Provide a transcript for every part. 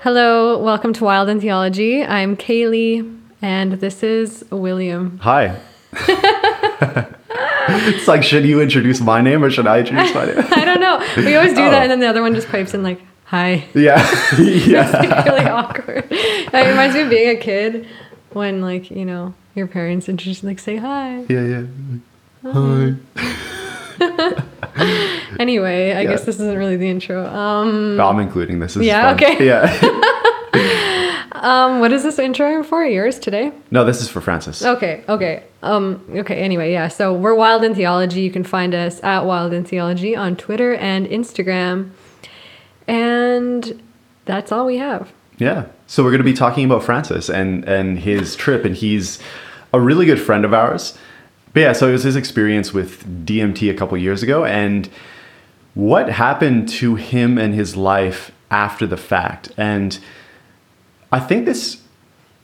Hello, welcome to Wild in Theology. I'm Kaylee, and this is William. Hi. it's like, should you introduce my name or should I introduce my name? I don't know. We always do Oh. that, and then the other one just pipes in like, "Hi." yeah. yeah. It's really awkward. It reminds me of being a kid when, like, you know, your parents and just like say hi. Yeah, yeah. Hi. Anyway, I Yeah. guess this isn't really the intro. Um, I'm including this. this is Yeah, okay. Yeah. um, what is this intro for? Yours today? no, this is for Francis. Okay, okay. Um, okay, anyway, yeah. So we're Wild in Theology. You can find us at Wild in Theology on Twitter and Instagram. And that's all we have. Yeah. So we're going to be talking about Francis and and his trip, and he's a really good friend of ours. But yeah, so it was his experience with DMT a couple years ago, and what happened to him and his life after the fact. And I think this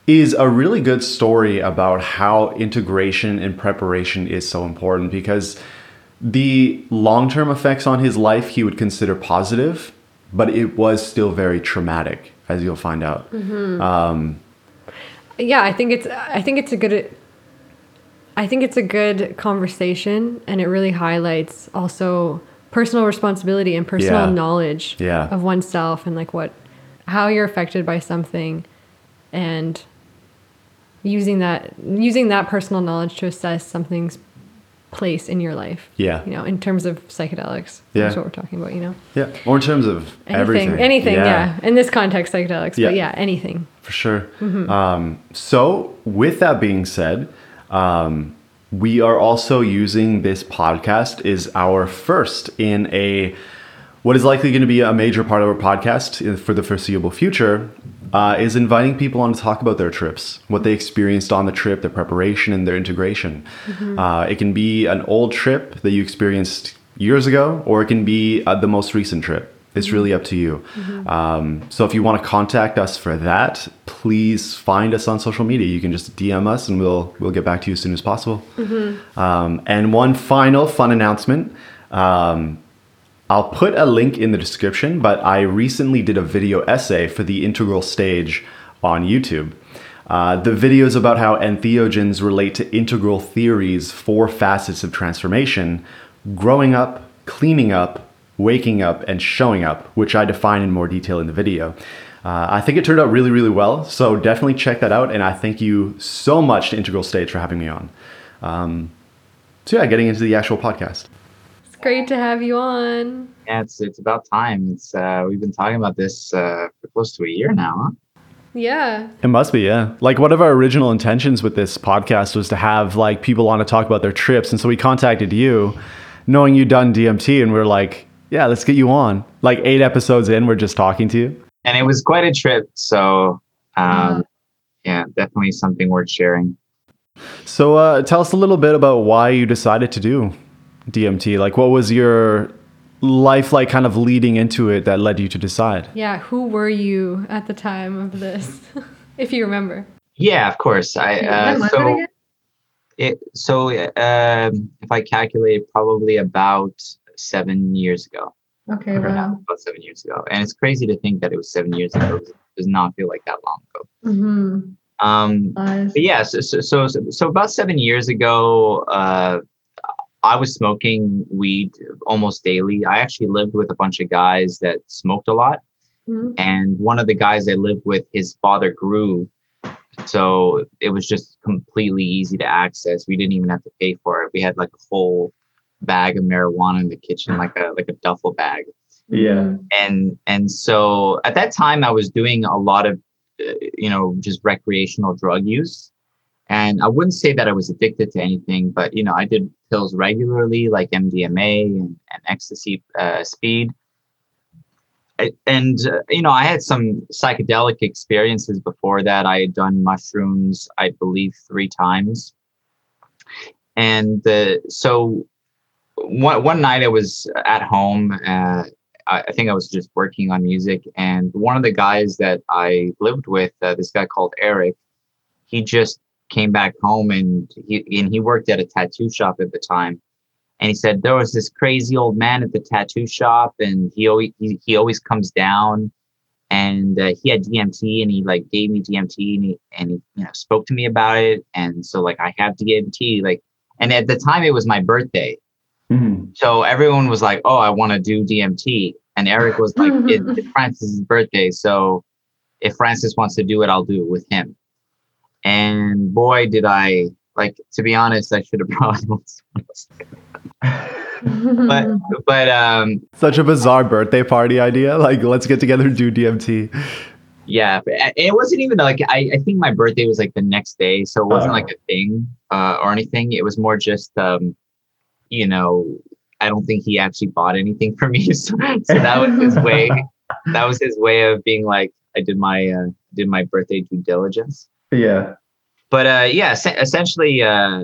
is a really good story about how integration and preparation is so important because the long term effects on his life he would consider positive, but it was still very traumatic, as you'll find out. Mm-hmm. Um, yeah, I think it's I think it's a good I think it's a good conversation and it really highlights also personal responsibility and personal Yeah. knowledge Yeah. of oneself and like what how you're affected by something and using that using that personal knowledge to assess something's place in your life. Yeah. You know, in terms of psychedelics. Yeah. That's what we're talking about, you know. Yeah. Or in terms of Anything. everything. Anything, yeah. In this context, psychedelics. Yeah. But yeah, anything. For sure. Um, so, with that being said, um, we are also using this podcast is our first in a what is likely going to be a major part of our podcast for the foreseeable future uh, is inviting people on to talk about their trips, what they experienced on the trip, their preparation, and their integration. Uh, it can be an old trip that you experienced years ago, or it can be uh, the most recent trip. It's really up to you. Um, so if you want to contact us for that, please find us on social media. You can just DM us, and we'll we'll get back to you as soon as possible. Um, and one final fun announcement. Um, I'll put a link in the description, but I recently did a video essay for the integral stage on YouTube. Uh, the video is about how entheogens relate to integral theories, four facets of transformation growing up, cleaning up, waking up, and showing up, which I define in more detail in the video. Uh, I think it turned out really, really well, so definitely check that out. And I thank you so much to Integral Stage for having me on. Um, so, yeah, getting into the actual podcast. It's great to have you on. Yeah, it's it's about time. It's uh, we've been talking about this uh, for close to a year now. Huh? Yeah. It must be, yeah. Like one of our original intentions with this podcast was to have like people on to talk about their trips, and so we contacted you, knowing you'd done DMT, and we are like, yeah, let's get you on. Like eight episodes in, we're just talking to you. And it was quite a trip. So um, yeah, definitely something worth sharing. So uh, tell us a little bit about why you decided to do DMT. Like, what was your life like, kind of leading into it, that led you to decide? Yeah. Who were you at the time of this? if you remember. Yeah, of course. I uh, so it so um, if I calculate, probably about seven years ago. Okay. Yeah, about seven years ago, and it's crazy to think that it was seven years ago. It does not feel like that long ago. Mm-hmm. Um, But yeah, so, so, so, so about seven years ago, uh, I was smoking weed almost daily. I actually lived with a bunch of guys that smoked a lot. Mhm. And one of the guys I lived with, his father grew. So it was just completely easy to access. We didn't even have to pay for it. We had like a whole bag of marijuana in the kitchen, like a like a duffel bag. Yeah. and and so at that time i was doing a lot of you know just recreational drug use. And i wouldn't say that i was addicted to anything but you know i did pills regularly like mdma and, and ecstasy uh, speed. I- and uh, you know i had some psychedelic experiences before that. I had done mushrooms i believe three times. And uh, so one, one night i was at home uh, I, I think I was just working on music, and one of the guys that I lived with, uh, this guy called Eric, he just came back home and he and he worked at a tattoo shop at the time. And he said there was this crazy old man at the tattoo shop, and he always he, he always comes down, and uh, he had DMT, and he like gave me DMT, and he and he you know spoke to me about it, and so like I have DMT, like, and at the time it was my birthday. So everyone was like, "Oh, I want to do DMT," and Eric was like, it, "It's Francis's birthday, so if Francis wants to do it, I'll do it with him." And boy, did I like to be honest, I should have brought someone else. but but um Such a bizarre birthday party idea. Like, let's get together and do DMT. yeah, it it wasn't even like I, I think my birthday was like the next day, so it wasn't Oh. like a thing uh, or anything. It was more just um, you know, I don't think he actually bought anything for me, so, so that was his way. That was his way of being like, I did my uh, did my birthday due diligence. Yeah. But uh, yeah, es- essentially, uh,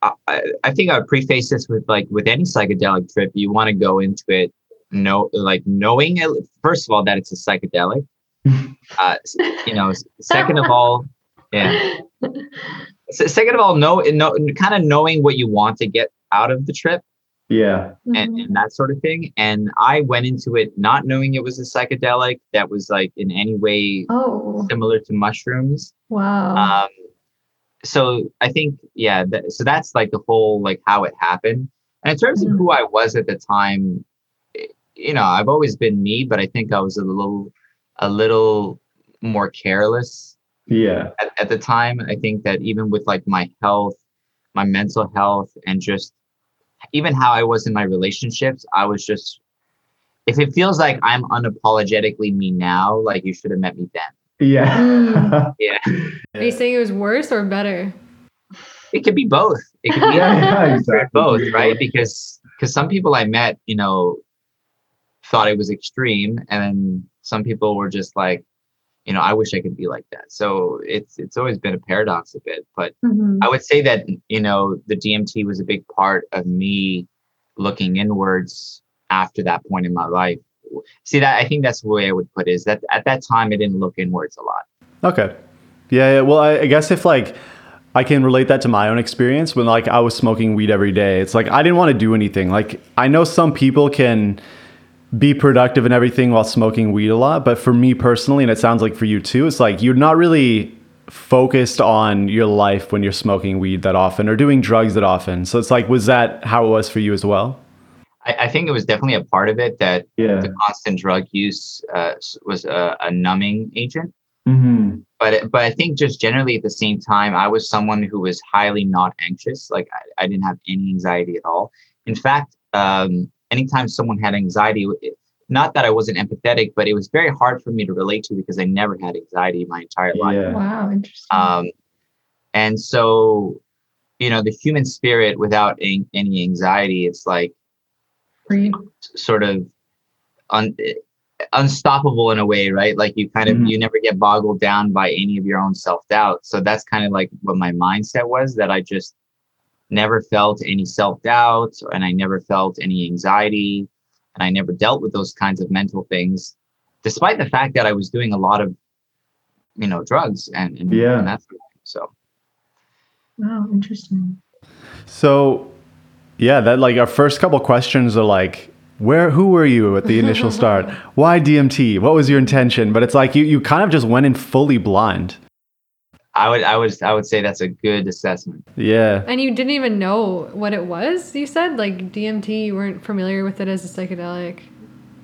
I, I- I think I would preface this with like with any psychedelic trip, you want to go into it know like knowing it, first of all that it's a psychedelic. Uh, you know, second of all, yeah. S- Second of all, know, know kind of knowing what you want to get out of the trip Yeah. and, and that sort of thing. And I went into it not knowing it was a psychedelic that was like in any way oh similar to mushrooms. wow. Um, so I think, yeah, that, so that's like the whole, like how it happened. And in terms of who I was at the time, you know, I've always been me, but I think I was a little, a little more careless Yeah. at, at the time. I think that even with like my health, my mental health, and just even how I was in my relationships, I was just, if it feels like I'm unapologetically me now, like you should have met me then. Yeah. Mm. Yeah. Are you saying it was worse or better? It could be both. It could be Yeah, yeah, exactly. both, right? Because because some people I met, you know, thought it was extreme, and then some people were just like, you know, I wish I could be like that. So it's it's always been a paradox a bit, but mm-hmm. I would say that you know the DMT was a big part of me looking inwards after that point in my life. See that I think that's the way I would put it is that at that time I didn't look inwards a lot. Okay. Yeah, yeah. Well, I, I guess if like I can relate that to my own experience when like I was smoking weed every day. It's like I didn't want to do anything. Like I know some people can be productive and everything while smoking weed a lot, but for me personally, and it sounds like for you too, it's like you're not really focused on your life when you're smoking weed that often or doing drugs that often. So it's like, was that how it was for you as well? I, I think it was definitely a part of it that Yeah. the constant drug use uh, was a, a numbing agent. Mm-hmm. But but I think just generally at the same time, I was someone who was highly not anxious. Like I, I didn't have any anxiety at all. In fact, um, anytime someone had anxiety, not that I wasn't empathetic, but it was very hard for me to relate to because I never had anxiety my entire life. Yeah. Wow, interesting. Um, and so, you know, the human spirit without an- any anxiety, it's like Free. sort of un- unstoppable in a way, right? Like you kind of Mhm. you never get boggled down by any of your own self doubt. So that's kind of like what my mindset was that I just never felt any self doubt and I never felt any anxiety and I never dealt with those kinds of mental things, despite the fact that I was doing a lot of you know drugs and, and, Yeah. and that sort of thing. So Wow, interesting. So, yeah, that like our first couple questions are like, where, who were you at the initial start? Why DMT? What was your intention? But it's like you, you kind of just went in fully blind. I would I would I would say that's a good assessment. Yeah. And you didn't even know what it was, you said? Like DMT, you weren't familiar with it as a psychedelic.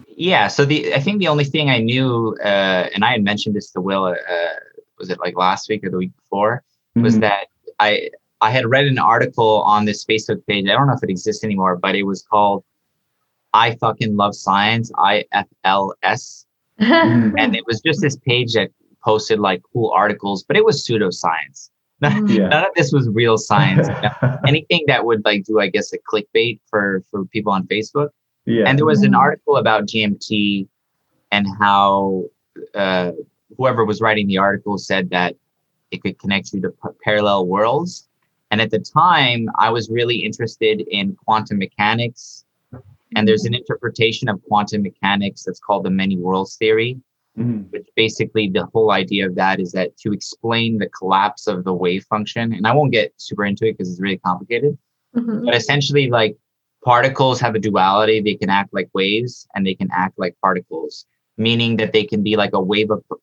Yeah. So the I think the only thing I knew, uh, and I had mentioned this to Will, uh, was it like last week or the week before, was Mhm. that I I had read an article on this Facebook page. I don't know if it exists anymore, but it was called "I fucking love science." I F L S, Mhm. and it was just this page that posted like cool articles, but it was pseudoscience. None, Yeah. none of this was real science. Anything that would like do, I guess, a clickbait for for people on Facebook. yeah. And there was an Mhm. article about DMT and how uh, whoever was writing the article said that it could connect you to p- parallel worlds. And at the time, I was really interested in quantum mechanics. And there's an interpretation of quantum mechanics that's called the many worlds theory. Mhm. which basically the whole idea of that is that to explain the collapse of the wave function, and I won't get super into it because it's really complicated, Mhm. but essentially, like particles have a duality. They can act like waves and they can act like particles, meaning that they can be like a wave of p-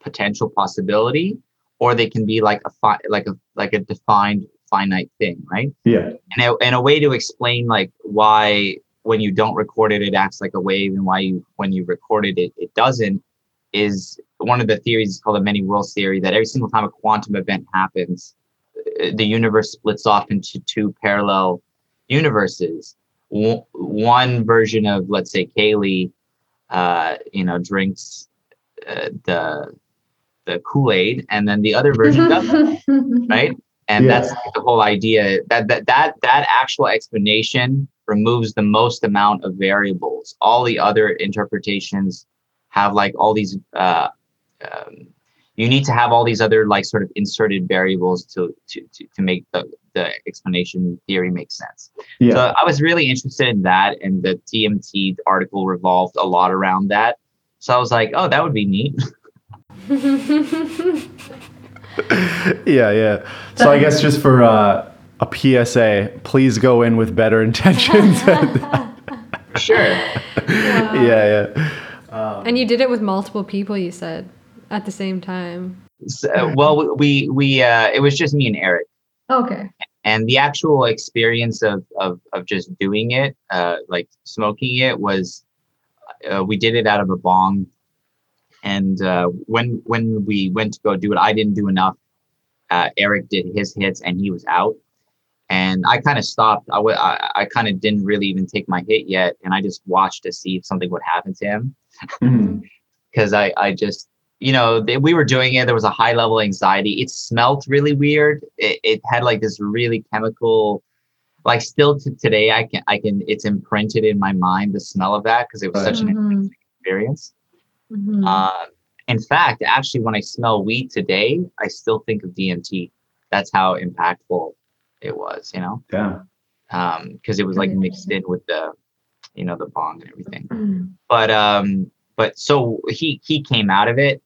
potential possibility, or they can be like a fi- like a like a defined finite thing, right? Yeah. and a, and a way to explain like why when you don't record it it acts like a wave and why you when you recorded it it doesn't is one of the theories is called the many worlds theory that every single time a quantum event happens uh, the universe splits off into two parallel universes. W- one version of let's say kaylee uh, you know drinks uh, the the kool-aid and then the other version doesn't right? And Yeah. that's the whole idea. That that that that actual explanation removes the most amount of variables. All the other interpretations have like all these uh um, you need to have all these other like sort of inserted variables to to to, to make the the explanation theory make sense Yeah. so i was really interested in that and the dmt article revolved a lot around that so i was like oh that would be neat yeah, yeah. So I guess just for uh, a PSA, please go in with better intentions. sure yeah, yeah. And you did it with multiple people, you said, at the same time. So, well, we we uh, it was just me and Eric, Okay. and the actual experience of of of just doing it, uh, like smoking it, was uh, we did it out of a bong, and uh, when when we went to go do it, I didn't do enough. Uh, Eric did his hits, and he was out, and I kind of stopped. I wa- I, I kind of didn't really even take my hit yet, and I just watched to see if something would happen to him. because I, I just, you know, they, we were doing it. There was a high level anxiety. It smelt really weird. It, it had like this really chemical, like still to today, I can, I can, it's imprinted in my mind, the smell of that because it was such an Mhm. experience. Mhm. Uh, in fact, actually, when I smell weed today, I still think of DMT. That's how impactful it was, you know, Yeah. because it was like mixed in with the, you know, the bong and everything Mhm. but um but so he he came out of it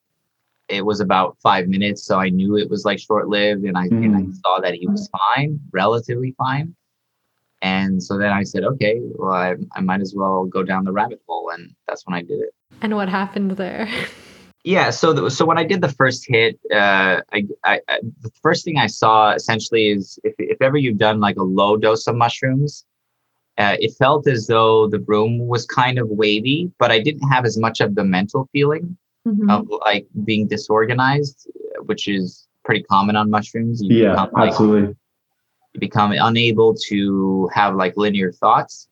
it was about five minutes so i knew it was like short lived and i and i Mm. saw that he was fine relatively fine and so then i said okay well I, I might as well go down the rabbit hole and that's when i did it And what happened there? yeah so the, so when i did the first hit uh I, I I the first thing i saw essentially is if, if ever you've done like a low dose of mushrooms uh, it felt as though the room was kind of wavy but i didn't have as much of the mental feeling Mhm. of like being disorganized, which is pretty common on mushrooms. You Yeah, become, like, absolutely. you become unable to have like linear thoughts.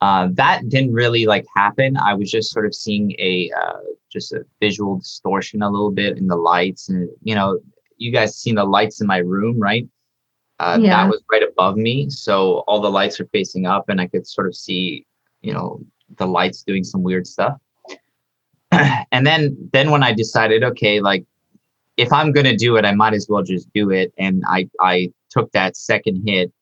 Uh, that didn't really like happen. I was just sort of seeing a uh, just a visual distortion a little bit in the lights, and you know, you guys seen the lights in my room, right? Uh, Yeah. That was right above me, so all the lights are facing up, and I could sort of see, you know, the lights doing some weird stuff. and then then when I decided, okay, like if I'm gonna do it, I might as well just do it. And I I took that second hit,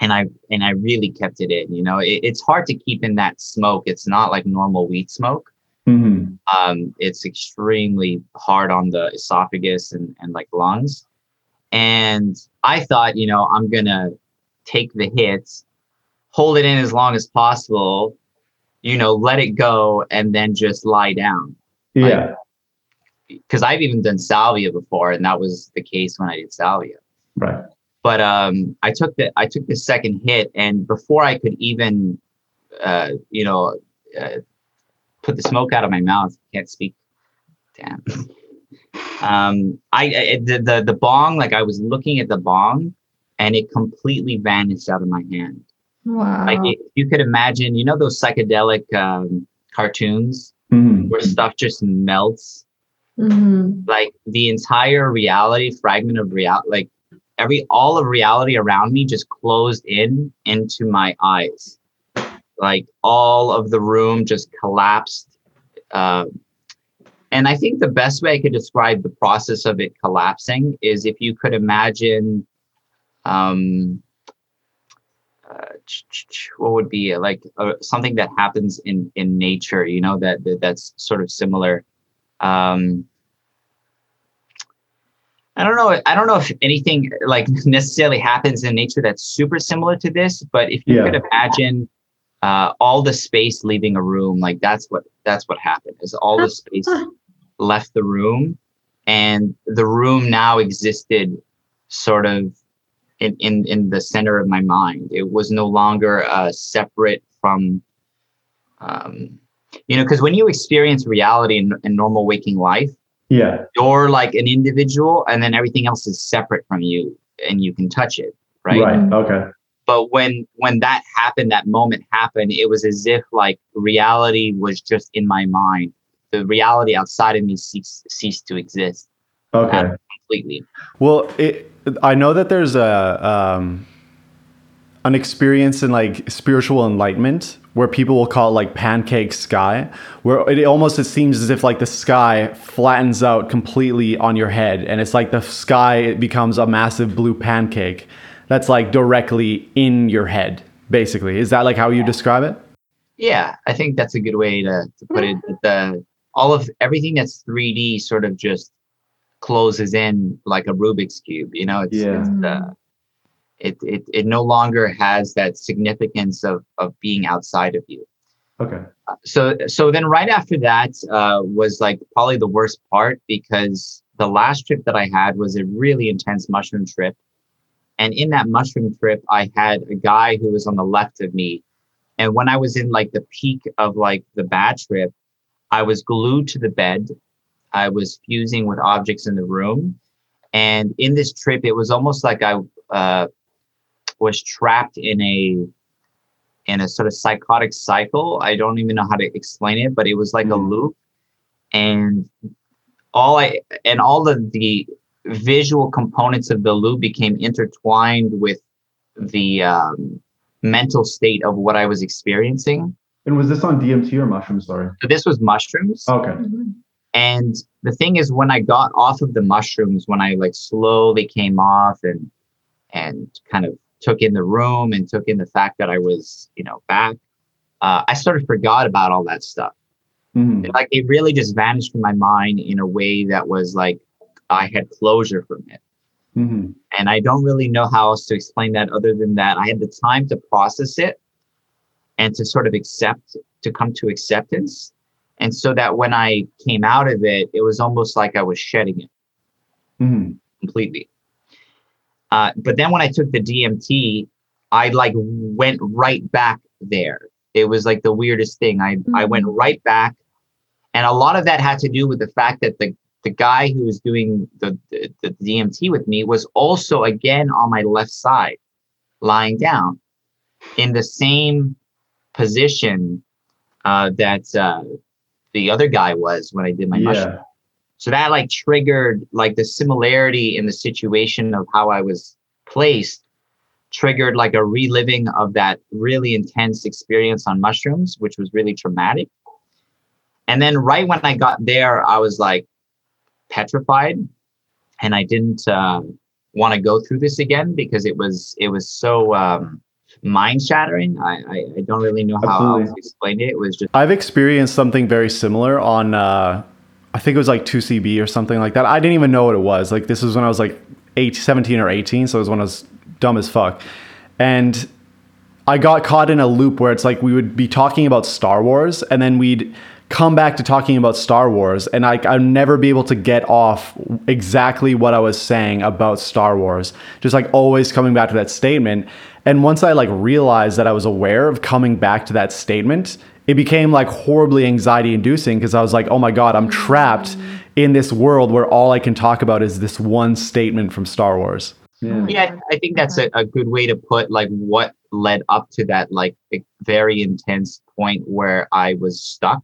and I and I really kept it in. You know, it, it's hard to keep in that smoke. It's not like normal weed smoke. Mhm. Um, it's extremely hard on the esophagus and and like lungs. And I thought, you know, I'm gonna take the hits, hold it in as long as possible, you know, let it go, and then just lie down Yeah. because I've even done salvia before, and that was the case when I did salvia. Right. But um, I took the I took the second hit, and before I could even, uh, you know, uh, put the smoke out of my mouth, can't speak. Damn. Um, I, I the, the the bong, like I was looking at the bong, and it completely vanished out of my hand. Wow. Like if you could imagine, you know, those psychedelic um, cartoons Mhm. where stuff just melts Mhm. like the entire reality fragment of reality, like every all of reality around me just closed in into my eyes like all of the room just collapsed uh, and i think the best way i could describe the process of it collapsing is if you could imagine um, uh, what would be like uh, something that happens in in nature you know that, that that's sort of similar um I don't know. I don't know if anything like necessarily happens in nature that's super similar to this, but if you Yeah. could imagine uh, all the space leaving a room, like that's what that's what happened. Is all the space left the room, and the room now existed sort of in in in the center of my mind. It was no longer uh, separate from, um, you know, because when you experience reality in, in normal waking life Yeah. you're like an individual and then everything else is separate from you and you can touch it right, Right. Okay. But when when that happened that moment happened it was as if like reality was just in my mind. The reality outside of me ceased, ceased to exist. Okay. uh, completely. Well, it, I know that there's a um, an experience in like spiritual enlightenment where people will call it like pancake sky, where it almost it seems as if like the sky flattens out completely on your head, and it's like the sky it becomes a massive blue pancake that's like directly in your head. Basically, is that like how you describe it? yeah i think that's a good way to, to put it the all of everything that's 3d sort of just closes in like a rubik's cube you know it's, Yeah. it's uh, it, it it no longer has that significance of of being outside of you Okay. so so then right after that uh, was like probably the worst part because the last trip that I had was a really intense mushroom trip, and in that mushroom trip I had a guy who was on the left of me, and when I was in like the peak of like the bad trip, I was glued to the bed, I was fusing with objects in the room, and in this trip it was almost like I uh, was trapped in a in a sort of psychotic cycle. I don't even know how to explain it, but it was like a Mhm. loop. And all I and all of the visual components of the loop became intertwined with the um, mental state of what I was experiencing. And was this on DMT or mushrooms? Sorry. So this was mushrooms. Okay. And the thing is, when I got off of the mushrooms, when I like slowly came off and and kind of took in the room and took in the fact that I was, you know, back, uh, I sort of forgot about all that stuff. Mhm. Like it really just vanished from my mind in a way that was like I had closure from it. Mhm. And I don't really know how else to explain that other than that I had the time to process it and to sort of accept, to come to acceptance. And so that when I came out of it, it was almost like I was shedding it Mhm. completely. Uh, but then when I took the DMT, I like went right back there. It was like the weirdest thing. I, I went right back. And a lot of that had to do with the fact that the, the guy who was doing the, the, the DMT with me was also again on my left side, lying down in the same position uh, that uh, the other guy was when I did my mushroom. So that like triggered like the similarity in the situation of how I was placed, triggered like a reliving of that really intense experience on mushrooms, which was really traumatic. And then right when I got there, I was like petrified, and I didn't uh, want to go through this again because it was it was so um, mind shattering. I, I I don't really know how Absolutely. explain it. It was just I've experienced something very similar on, uh, I think it was like 2CB or something like that. I didn't even know what it was. Like, this was when I was like eight, 17 or 18. So it was when I was dumb as fuck. And I got caught in a loop where it's like we would be talking about Star Wars and then we'd come back to talking about Star Wars and I, I'd never be able to get off exactly what I was saying about Star Wars. Just like always coming back to that statement. And once I like realized that I was aware of coming back to that statement, it became like horribly anxiety inducing because I was like, oh my God, I'm trapped mm. in this world where all I can talk about is this one statement from Star Wars. Yeah. yeah i think that's a, a good way to put like what led up to that like very intense point where i was stuck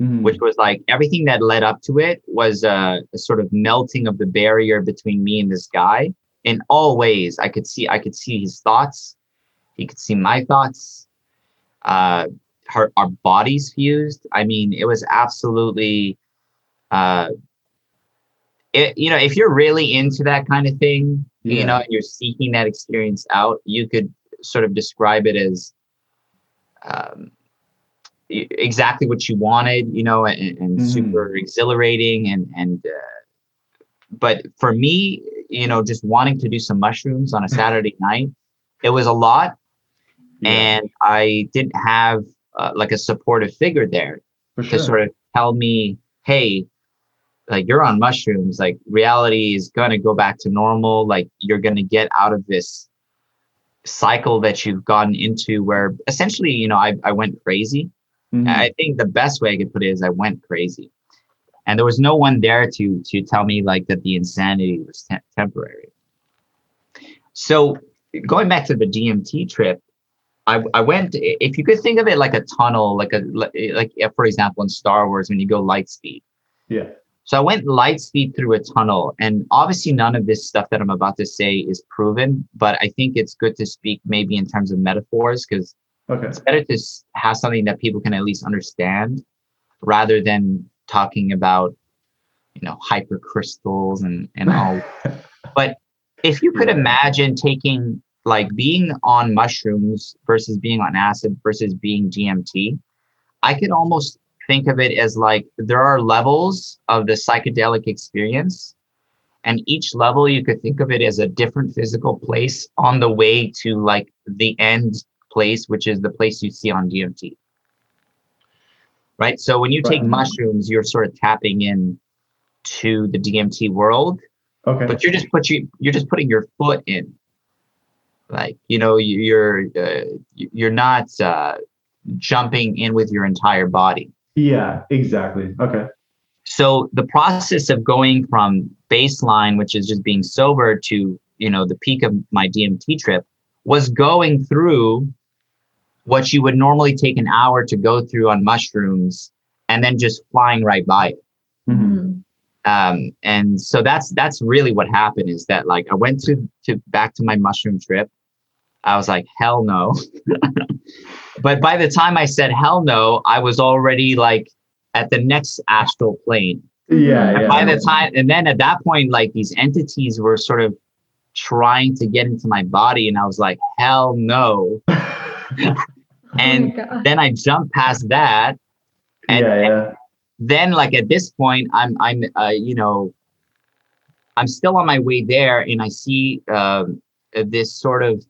Mhm. which was like everything that led up to it was uh, a sort of melting of the barrier between me and this guy. In all ways i could see i could see his thoughts. He could see my thoughts. Uh her our bodies fused. I mean it was absolutely uh it, you know if you're really into that kind of thing you know and you're seeking that experience out you could sort of describe it as um, exactly what you wanted, you know, and, and Mhm. super exhilarating and and. Uh, but for me, you know, just wanting to do some mushrooms on a Saturday night, it was a lot, Yeah, and I didn't have uh, like a supportive figure there for to sure. sort of tell me, hey, like you're on mushrooms, like reality is gonna go back to normal, like you're gonna get out of this cycle that you've gotten into where essentially, you know, I, I went crazy. Mhm. I think the best way I could put it is I went crazy. And there was no one there to to tell me like that the insanity was te- temporary. So going back to the DMT trip, I, I went. If you could think of it like a tunnel, like a like, for example in Star Wars when you go light speed. yeah. So I went light speed through a tunnel, and obviously none of this stuff that I'm about to say is proven, but I think it's good to speak maybe in terms of metaphors because Okay. it's better to have something that people can at least understand rather than talking about you know hypercrystals and and all but if you could Yeah. imagine taking like being on mushrooms versus being on acid versus being DMT, I could almost think of it as like there are levels of the psychedelic experience. And each level you could think of it as a different physical place on the way to like the end place, which is the place you see on DMT. Right. So when you take Right. mushrooms, you're sort of tapping in to the DMT world Okay. but you're just put you you're just putting your foot in like you know you- you're uh, you- you're not uh, jumping in with your entire body yeah. Exactly. Okay. so the process of going from baseline which is just being sober to you know the peak of my dmt trip was going through what you would normally take an hour to go through on mushrooms and then just flying right by it Mhm. um, and so that's that's really what happened is that like I went to to back to my mushroom trip. I was like, hell no. but by the time I said hell no, I was already like at the next astral plane. Yeah. And Yeah. by the time, and then at that point, like these entities were sort of trying to get into my body, and I was like, hell no. And oh then I jump past that, and, yeah. and then like at this point i'm i'm uh, you know i'm still on my way there and i see um uh, this sort of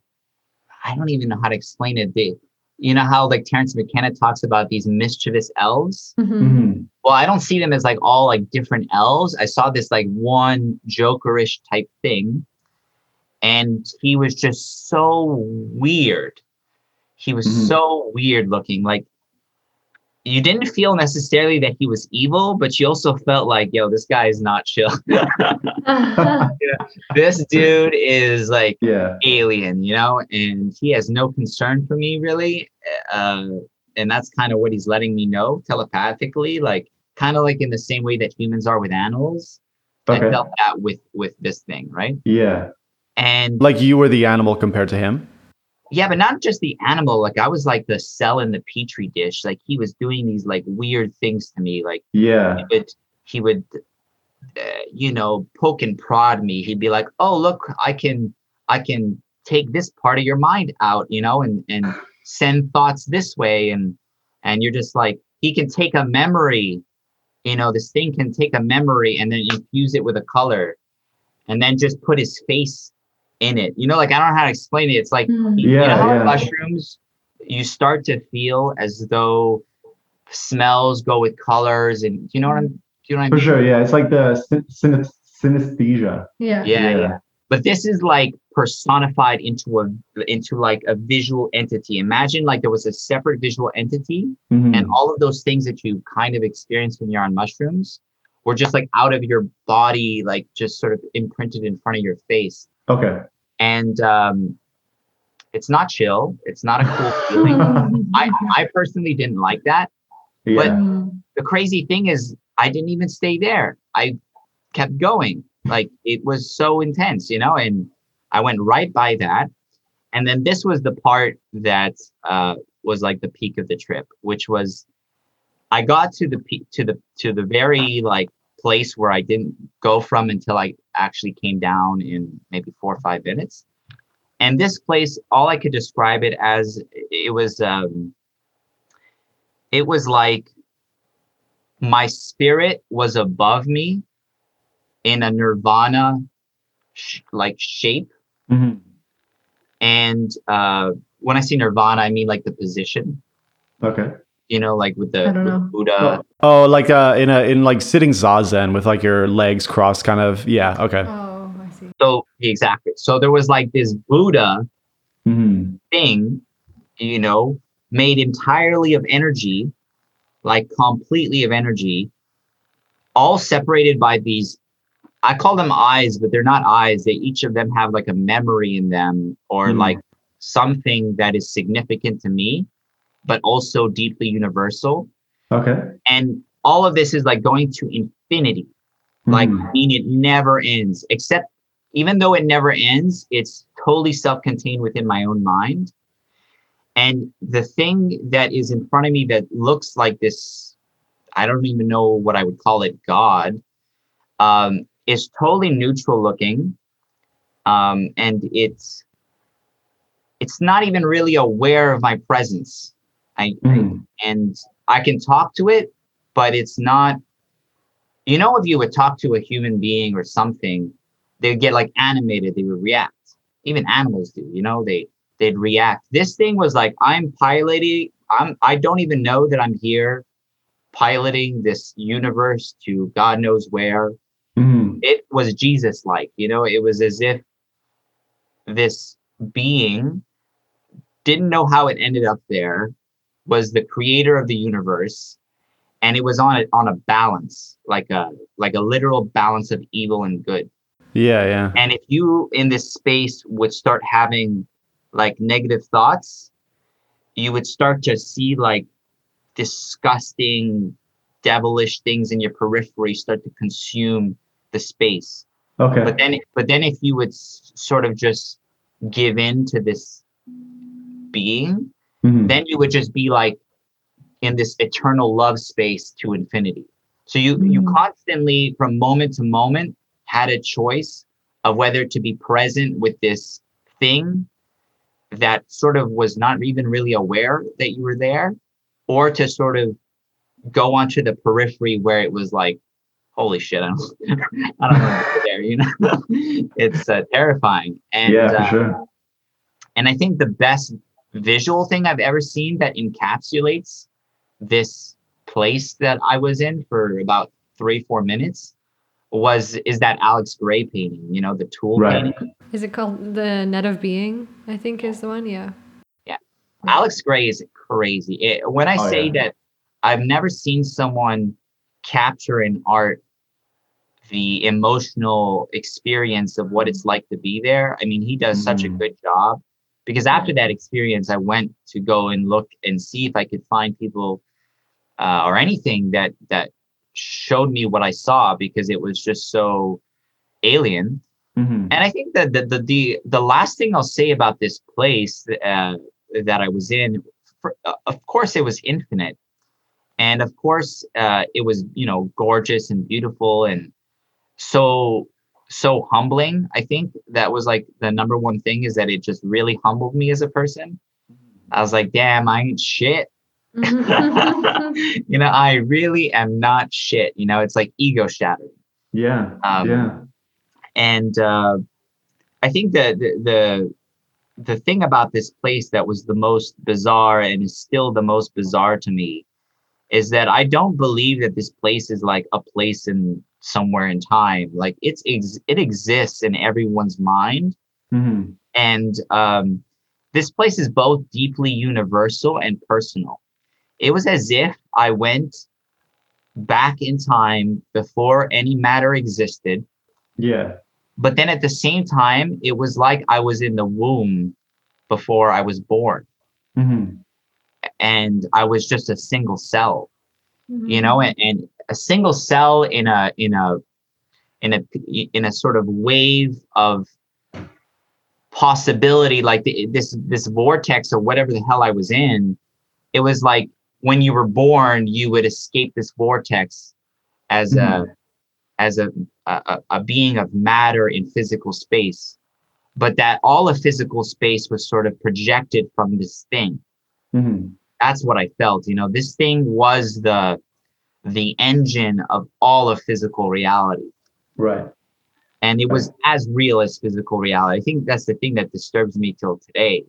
i don't even know how to explain it the, you know how like terence mckenna talks about these mischievous elves Mhm. Mhm. well i don't see them as like all like different elves i saw this like one jokerish type thing and he was just so weird he was Mhm. so weird looking like you didn't feel necessarily that he was evil but you also felt like yo this guy is not chill this dude is like Yeah. alien you know and he has no concern for me really uh, and that's kind of what he's letting me know telepathically like kind of like in the same way that humans are with animals i felt that with with this thing right Yeah. and Like you were the animal compared to him. Yeah but not just the animal like i was like the cell in the petri dish like he was doing these like weird things to me like Yeah. he would he would uh, you know poke and prod me he'd be like oh look i can i can take this part of your mind out you know and and send thoughts this way and and you're just like he can take a memory you know this thing can take a memory and then infuse it with a color and then just put his face in it you know like i don't know how to explain it it's like Mm. you know Yeah, how yeah. mushrooms you start to feel as though smells go with colors and you know what i'm you know what I For mean? sure. Yeah. It's like the syn- syn- synesthesia. yeah. Yeah, Yeah. yeah. But this is like personified into a into like a visual entity. Imagine like there was a separate visual entity, Mhm. and all of those things that you kind of experience when you're on mushrooms were just like out of your body, like just sort of imprinted in front of your face. Okay. And um, it's not chill. It's not a cool feeling. I I personally didn't like that. Yeah. Mm. the crazy thing is I didn't even stay there. I kept going. Like it was so intense, you know, and I went right by that. And then this was the part that uh, was like the peak of the trip, which was I got to the peak to the to the very like place where I didn't go from until I actually came down in maybe four or five minutes. and this place, all I could describe it as it was um it was like my spirit was above me in a nirvana sh- like shape Mhm. and uh when i say nirvana i mean like the position Okay. You know like with the with buddha Oh, like uh, in a in like sitting zazen with like your legs crossed, kind of. Yeah. Okay. Oh, I see. so exactly so there was like this buddha Mm-hmm. thing you know made entirely of energy like completely of energy all separated by these i call them eyes but they're not eyes they each of them have like a memory in them or Hmm. like something that is significant to me but also deeply universal. Okay. and all of this is like going to infinity. Like Mhm. I mean it never ends except even though it never ends it's totally self-contained within my own mind. And the thing that is in front of me that looks like this i don't even know what i would call it god um, is totally neutral looking. Um, and it's it's not even really aware of my presence I, I Mhm. and I can talk to it, but it's not. You know, if you would talk to a human being or something, they'd get like animated. They would react. Even animals do. You know, they they'd react. This thing was like I'm piloting. I'm. I don't even know that I'm here, piloting this universe to God knows where. Mhm. It was Jesus like. You know, it was as if this being didn't know how it ended up there was the creator of the universe and it was on a, on a balance like a like a literal balance of evil and good Yeah. Yeah. and if you in this space would start having like negative thoughts you would start to see like disgusting devilish things in your periphery start to consume the space Okay. but then but then if you would s- sort of just give in to this being Mhm. then you would just be like in this eternal love space to infinity so you you Mm. constantly from moment to moment had a choice of whether to be present with this thing that sort of was not even really aware that you were there or to sort of go onto the periphery where it was like holy shit i don't, I don't know there you know it's uh, terrifying and yeah, uh, sure. and I think the best visual thing I've ever seen that encapsulates this place that I was in for about three, four minutes was is that Alex Grey painting, you know, the tool Right. painting. Is it called the Net of Being? I think is the one. Yeah. Yeah. Alex Grey is crazy. It, when I Oh, say yeah. that I've never seen someone capture in art the emotional experience of what it's like to be there. I mean, he does such a Mhm. good job because after that experience, I went to go and look and see if I could find people uh, or anything that that showed me what I saw because it was just so alien. Mhm. And I think that the the the, the last thing I'll say about this place uh, that I was in, for, uh, of course, it was infinite, and of course, uh, it was you know gorgeous and beautiful and so so humbling. I think that was like the number one thing is that it just really humbled me as a person. I was like, damn, I ain't shit. you know, I really am not shit. You know, it's like ego shattering. Yeah. Um, yeah. and uh, I think that the, the the thing about this place that was the most bizarre and is still the most bizarre to me is that I don't believe that this place is like a place in somewhere in time. Like it's ex- it exists in everyone's mind, Mhm. and um, this place is both deeply universal and personal. It was as if I went back in time before any matter existed Yeah. but then at the same time it was like i was in the womb before i was born Mhm. and i was just a single cell Mm-hmm. you know and, and a single cell in a in a in a in a sort of wave of possibility like the, this this vortex or whatever the hell i was in it was like when you were born you would escape this vortex as a as a, a a being of matter in physical space but that all of physical space was sort of projected from this thing. Mhm. That's what I felt. You know, this thing was the the engine of all of physical reality. Right. And it was as real as physical reality. I think that's the thing that disturbs me till today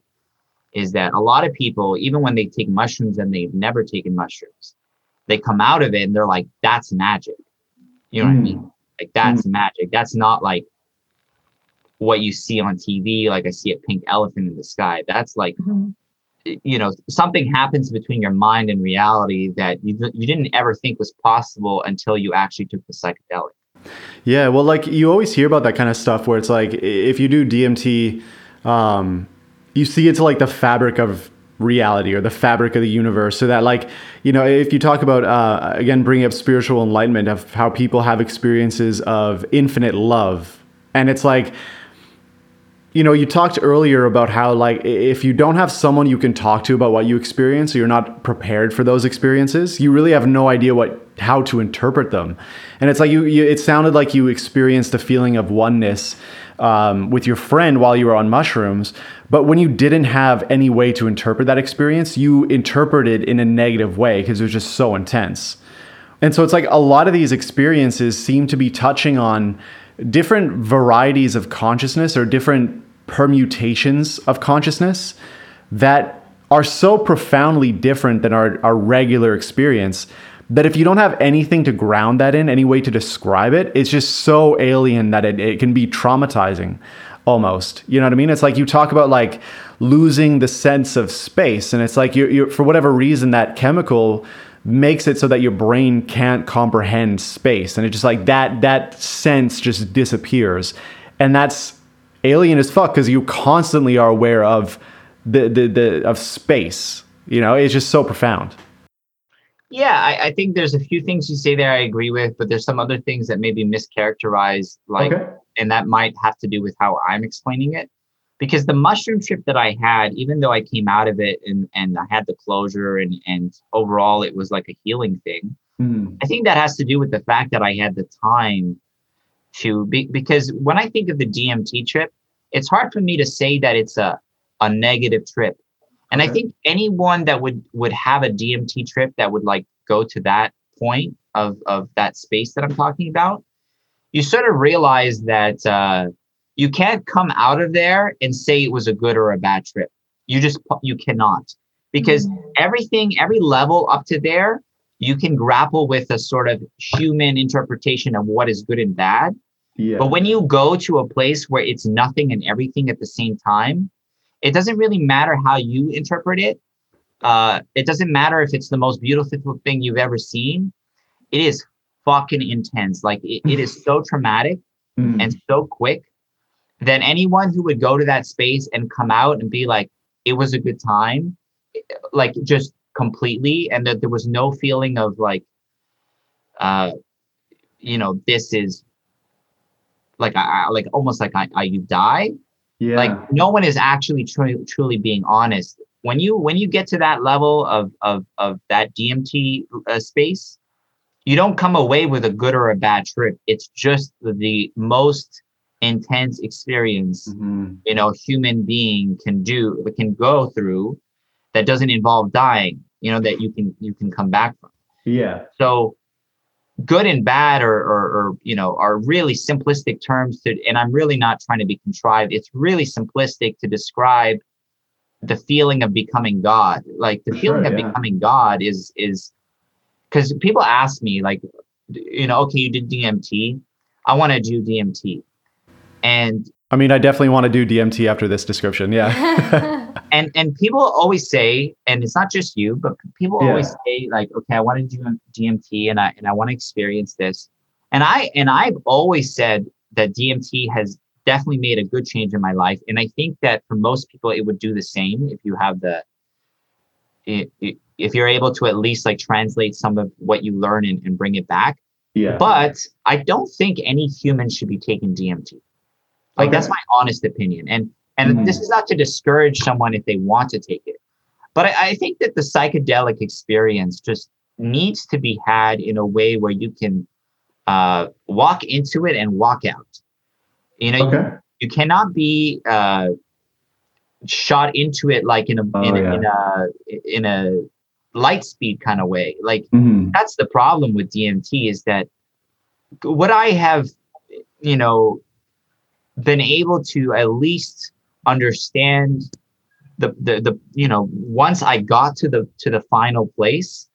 is that a lot of people, even when they take mushrooms and they've never taken mushrooms, they come out of it and they're like, that's magic. You know what I Mm. mean? Like that's magic. That's not like what you see on TV. Like I see a pink elephant in the sky. That's like, you know, something happens between your mind and reality that you, you didn't ever think was possible until you actually took the psychedelic. Yeah, well, like you always hear about that kind of stuff where it's like if you do DMT, um, you see it's like the fabric of reality or the fabric of the universe. So that, like, you know, if you talk about uh, again bringing up spiritual enlightenment of how people have experiences of infinite love, and it's like you know, you talked earlier about how like if you don't have someone you can talk to about what you experience, or you're not prepared for those experiences, you really have no idea what how to interpret them. And it's like you, you it sounded like you experienced a feeling of oneness um, with your friend while you were on mushrooms, but when you didn't have any way to interpret that experience, you interpreted in a negative way because it was just so intense. And so it's like a lot of these experiences seem to be touching on different varieties of consciousness or different permutations of consciousness that are so profoundly different than our, our regular experience that if you don't have anything to ground that in, any way to describe it, it's just so alien that it, it can be traumatizing almost. You know what I mean? It's like you talk about like losing the sense of space, and it's like you you for whatever reason that chemical makes it so that your brain can't comprehend space, and it just like that that sense just disappears, and that's alien as fuck because you constantly are aware of the the, the of space. You know, it's just so profound. Yeah, I, I think there's a few things you say there I agree with, but there's some other things that may be mischaracterized, like, and that might have to do with how I'm explaining it. Because the mushroom trip that I had, even though I came out of it and and I had the closure and and overall it was like a healing thing, Mm. I think that has to do with the fact that I had the time to be because when I think of the DMT trip, it's hard for me to say that it's a a negative trip. And I think anyone that would would have a DMT trip that would like go to that point of of that space that I'm talking about, you sort of realize that uh, you can't come out of there and say it was a good or a bad trip. You just you cannot because everything every level up to there you can grapple with a sort of human interpretation of what is good and bad Yeah. but when you go to a place where it's nothing and everything at the same time it doesn't really matter how you interpret it uh, it doesn't matter if it's the most beautiful thing you've ever seen it is fucking intense like it, it is so traumatic Mm. and so quick that anyone who would go to that space and come out and be like it was a good time like just completely and that there was no feeling of like uh you know this is like I, like almost like I, I you die yeah. like no one is actually truly truly being honest when you when you get to that level of of of that dmt uh, space you don't come away with a good or a bad trip it's just the most intense experience Mhm. you know human being can do can go through that doesn't involve dying you know that you can you can come back from Yeah. so good and bad or, or, or you know are really simplistic terms to and i'm really not trying to be contrived it's really simplistic to describe the feeling of becoming god like the For feeling sure, of yeah. becoming god is is because people ask me like you know okay you did dmt i want to do dmt and I mean, I definitely want to do DMT after this description. Yeah. and and people always say and it's not just you but people Yeah. always say like okay i want to do dmt and i and i want to experience this and i and i've always said that dmt has definitely made a good change in my life and i think that for most people it would do the same if you have the i- i- if you're able to at least like translate some of what you learn and, and bring it back yeah. but I don't think any human should be taking DMT. Like Okay. that's my honest opinion. And and Mhm. this is not to discourage someone if they want to take it. But I, I think that the psychedelic experience just needs to be had in a way where you can uh, walk into it and walk out. You know, Okay. you cannot be uh, shot into it like in a Oh, in, a yeah. in a in a light speed kind of way. Like Mhm. that's the problem with DMT is that what I have, you know, been able to at least understand the the the you know once I got to the to the final place,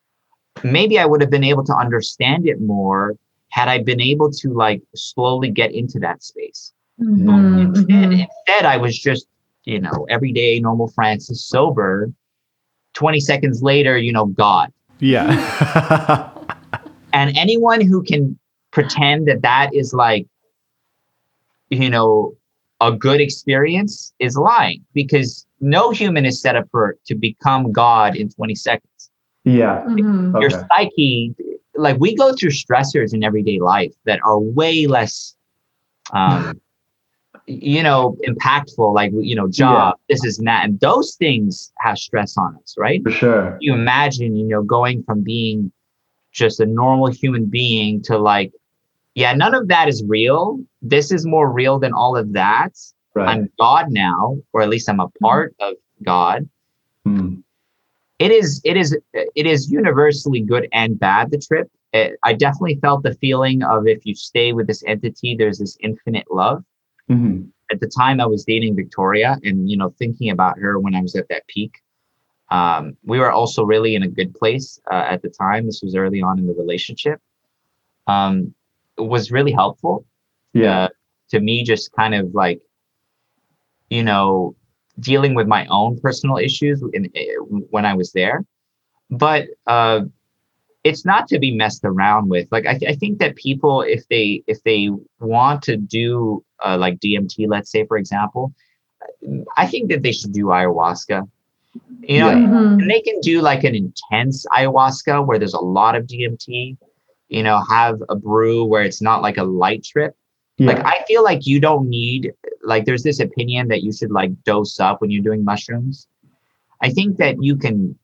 maybe I would have been able to understand it more had I been able to like slowly get into that space. Mhm, Instead, mhm. instead, I was just, you know, everyday normal Francis sober. 20 seconds later, you know, God. Yeah. And anyone who can pretend that that is like, you know, a good experience is lying because no human is set up for to become God in 20 seconds. yeah. Mhm. Your Okay. psyche, like we go through stressors in everyday life that are way less, um, you know, impactful. Like you know, job, this is that, and those things have stress on us, right? For sure. you imagine, you know, going from being just a normal human being to like, yeah, none of that is real. This is more real than all of that. Right. I'm God now, or at least I'm a part of God. Mm. It is, it is, it is universally good and bad. The trip. It, I definitely felt the feeling of if you stay with this entity, there's this infinite love. Mhm. At the time, I was dating Victoria, and you know, thinking about her when I was at that peak. Um, we were also really in a good place uh, at the time. This was early on in the relationship. Um, it was really helpful Yeah. uh, to me, just kind of like, you know, dealing with my own personal issues in, eh, when I was there. But uh, it's not to be messed around with. Like I, th- I think that people, if they if they want to do uh, like DMT, let's say for example, I think that they should do ayahuasca. You know, Yeah. Mhm. and they can do like an intense ayahuasca where there's a lot of DMT. You know, have a brew where it's not like a light trip. yeah. Like I feel like you don't need like there's this opinion that you should like dose up when you're doing mushrooms. I think that you can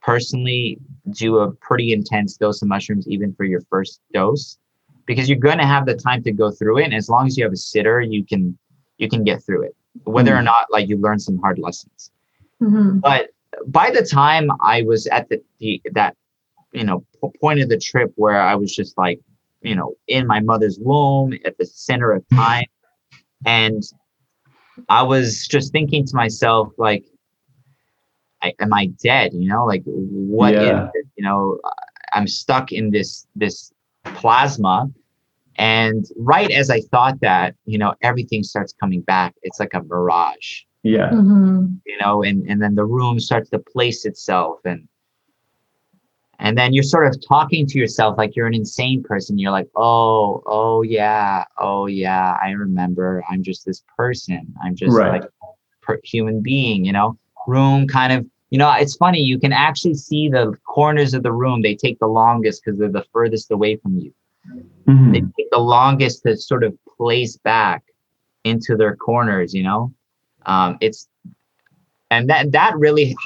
personally do a pretty intense dose of mushrooms even for your first dose because you're going to have the time to go through it and as long as you have a sitter you can you can get through it whether or Mm. not like you learn some hard lessons Mhm. but by the time I was at the, the that you know p- point of the trip where I was just like you know in my mother's womb at the center of time, and I was just thinking to myself like, I, am I dead? You know, like what Yeah. it? You know, I'm stuck in this this plasma. And right as I thought that, you know, everything starts coming back. It's like a mirage yeah. Mhm. you know, and and then the room starts to place itself and and then you're sort of talking to yourself like you're an insane person. You're like, oh, oh yeah, oh yeah, I remember. I'm just this person. I'm just Right. like per- human being, you know. Room kind of, you know, it's funny. You can actually see the corners of the room. They take the longest because they're the furthest away from you Mhm. they take the longest to sort of place back into their corners you know um it's and that that really h-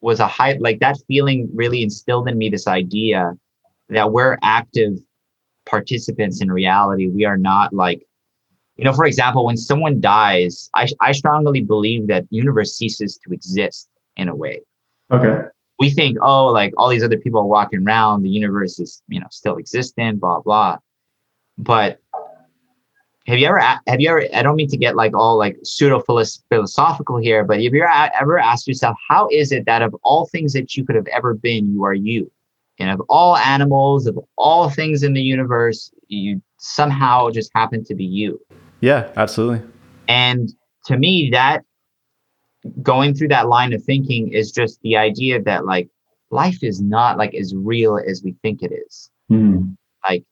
was a high like that feeling really instilled in me this idea that we're active participants in reality we are not like you know for example when someone dies i i strongly believe that universe ceases to exist in a way Okay. we think, oh, like all these other people are walking around, the universe is, you know, still existent, blah blah. But have you ever, have you ever? I don't mean to get like all like pseudo philosophical here, but have you ever, asked yourself, how is it that of all things that you could have ever been, you are you? And of all animals, of all things in the universe, you somehow just happen to be you. Yeah, absolutely. And to me, that going through that line of thinking is just the idea that like life is not like as real as we think it is. Mhm. Like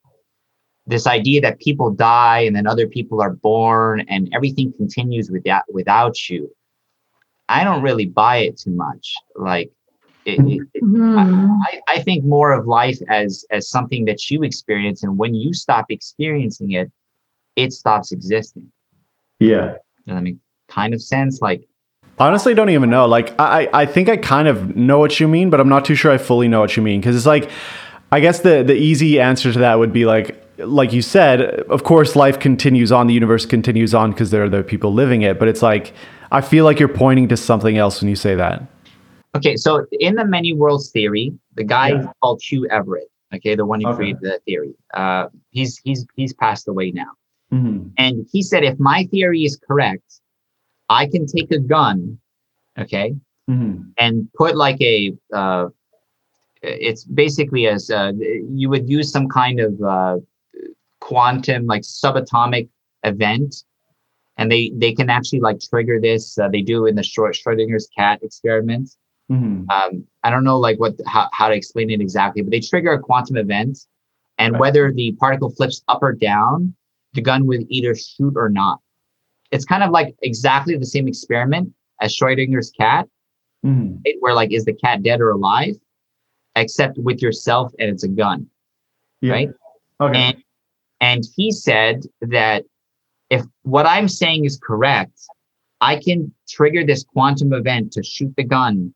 this idea that people die and then other people are born and everything continues without without you. I don't really buy it too much. Like it, it, it- Mhm. I, I think more of life as as something that you experience and when you stop experiencing it, it stops existing. Yeah. Does that make kind of sense? Like Honestly, don't even know. Like, I, I think I kind of know what you mean, but I'm not too sure I fully know what you mean. Because it's like, I guess the the easy answer to that would be like, like you said, of course, life continues on, the universe continues on because there are the people living it. But it's like, I feel like you're pointing to something else when you say that. Okay, so in the many worlds theory, the guy Yeah. called Hugh Everett, okay, the one who Okay. created that theory, uh, he's he's he's passed away now, Mm-hmm. and he said if my theory is correct, I can take a gun, okay, Mm-hmm. and put like a uh, it's basically as uh, you would use some kind of uh, quantum like subatomic event and they they can actually like trigger this uh, they do in the short schrodinger's cat experiment Mm-hmm. um, i don't know like what how, how to explain it exactly but they trigger a quantum event and Right. whether the particle flips up or down the gun would either shoot or not it's kind of like exactly the same experiment as schrodinger's cat Mm-hmm. right? where like is the cat dead or alive except with yourself and it's a gun Yeah. right Okay. and and he said that if what i'm saying is correct i can trigger this quantum event to shoot the gun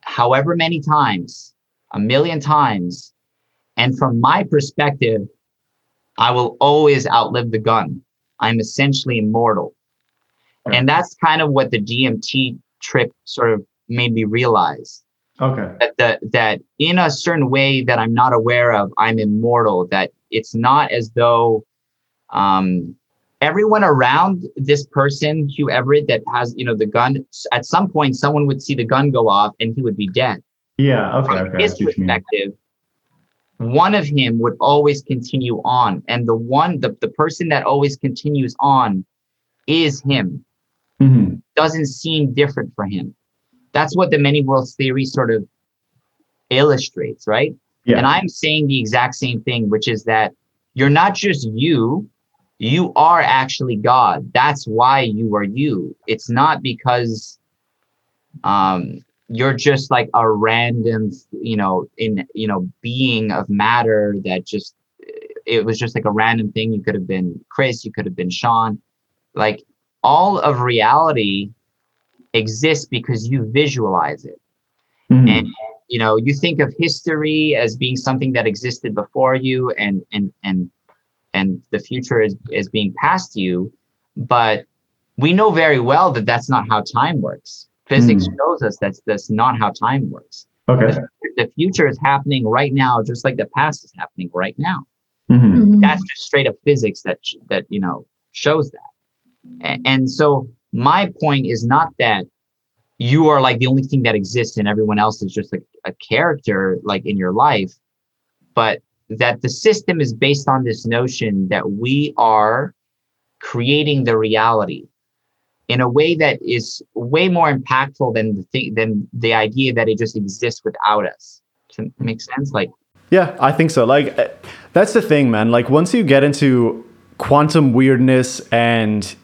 however many times a million times and from my perspective i will always outlive the gun i'm essentially immortal Right. and that's kind of what the dmt trip sort of made me realize okay. that that that in a certain way that I'm not aware of, I'm immortal. That it's not as though um, everyone around this person, Hugh Everett, that has you know the gun. At some point, someone would see the gun go off, and he would be dead. Yeah. Okay. From Okay. His see what you mean. perspective, one of him would always continue on, and the one, the the person that always continues on, is him Mm-hmm. doesn't seem different for him. That's what the many worlds theory sort of illustrates, right? Yeah. And I'm saying the exact same thing, which is that you're not just you, you are actually God. That's why you are you. It's not because um you're just like a random, you know, in you know, being of matter that just it was just like a random thing. You could have been Chris, you could have been Sean. Like all of reality exists because you visualize it Mhm. and you know you think of history as being something that existed before you and and and and the future is, is being past you but we know very well that that's not how time works physics shows us that's that's not how time works okay. the future is happening right now just like the past is happening right now Mm-hmm. Mhm. that's just straight up physics that that you know shows that A- and so my point is not that you are like the only thing that exists and everyone else is just a, a character like in your life but that the system is based on this notion that we are creating the reality in a way that is way more impactful than the thing than the idea that it just exists without us Does that make sense like Yeah, I think so. Like, uh, that's the thing, man. Like, once you get into quantum weirdness and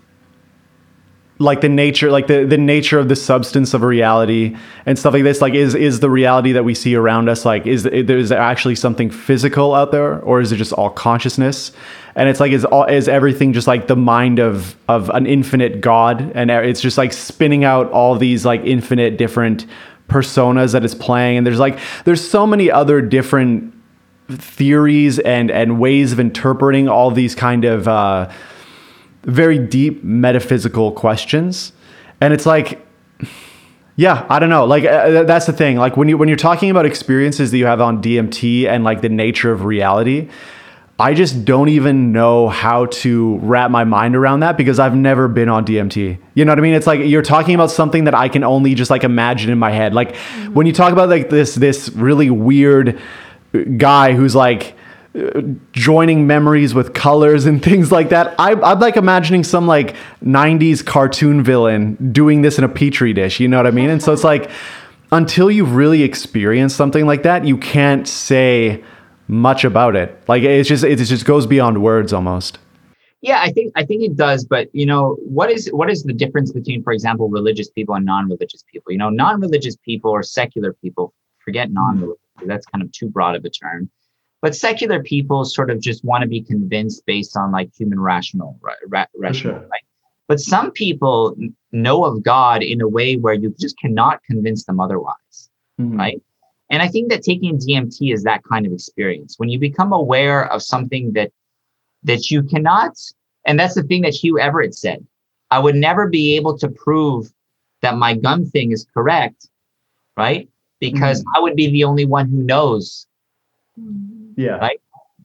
like the nature, like the, the nature of the substance of reality and stuff like this, like, is is the reality that we see around us, like, is there's actually something physical out there, or is it just all consciousness? And it's like, is all is everything just like the mind of of an infinite God, and it's just like spinning out all these like infinite different personas that it's playing, and there's like there's so many other different theories and and ways of interpreting all these kind of uh, very deep metaphysical questions. And it's like yeah i don't know. Like uh, that's the thing. Like when you when you're talking about experiences that you have on dmt and like the nature of reality i just don't even know how to wrap my mind around that because i've never been on dmt you know what i mean? It's like you're talking about something that i can only just like imagine in my head. Like when you talk about like this this really weird guy who's like uh, joining memories with colors and things like that. I, I'm like imagining some like 90s cartoon villain doing this in a petri dish. You know what I mean? And so it's like until you've really experienced something like that, you can't say much about it. Like it's just it just goes beyond words almost. Yeah, I think I think it does, but you know, what is what is the difference between, for example, religious people and non-religious people? You know, non-religious people or secular people, forget non-religious, that's kind of too broad of a term. But secular people sort of just want to be convinced based on like human rational, ra- ra- rational, sure. right? But some people know of God in a way where you just cannot convince them otherwise, right? And I think that taking DMT is that kind of experience. When you become aware of something that that you cannot, and that's the thing that Hugh Everett said. I would never be able to prove that my gun thing is correct, right? Because mm-hmm. I would be the only one who knows. Yeah. Right.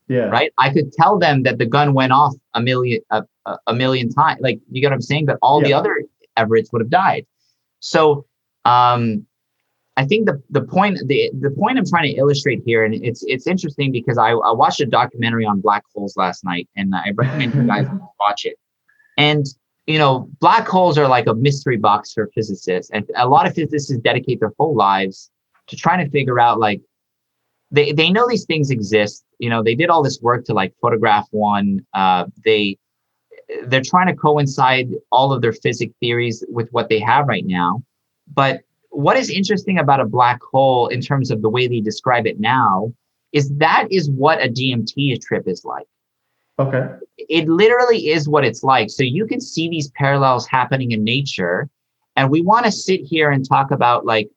Yeah. Right. I could tell them that the gun went off a million a, a million times. Like you get what I'm saying, but all yeah. the other Everetts would have died. So um I think the the point the the point I'm trying to illustrate here, and it's it's interesting because I, I watched a documentary on black holes last night, and I recommend you guys watch it. And you know, black holes are like a mystery box for physicists, and a lot of physicists dedicate their whole lives to trying to figure out like they they know these things exist. You know, they did all this work to like photograph one. Uh, they they're trying to coincide all of their physics theories with what they have right now, but what is interesting about a black hole in terms of the way they describe it now is that is what a DMT trip is like. Okay. It literally is what it's like. So you can see these parallels happening in nature. And we want to sit here and talk about like,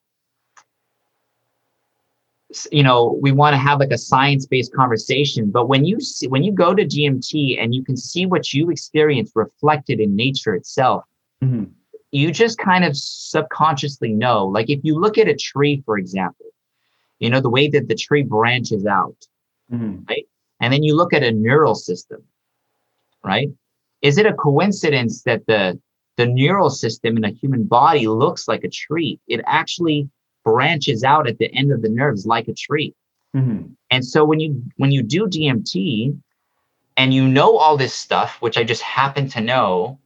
you know, we want to have like a science-based conversation. But when you see when you go to DMT and you can see what you experience reflected in nature itself, mm-hmm you just kind of subconsciously know. Like if you look at a tree, for example, you know, the way that the tree branches out, mm-hmm. right? And then you look at a neural system, right? Is it a coincidence that the the neural system in a human body looks like a tree? It actually branches out at the end of the nerves like a tree. Mm-hmm. And so when you when you do DMT and you know all this stuff, which I just happen to know,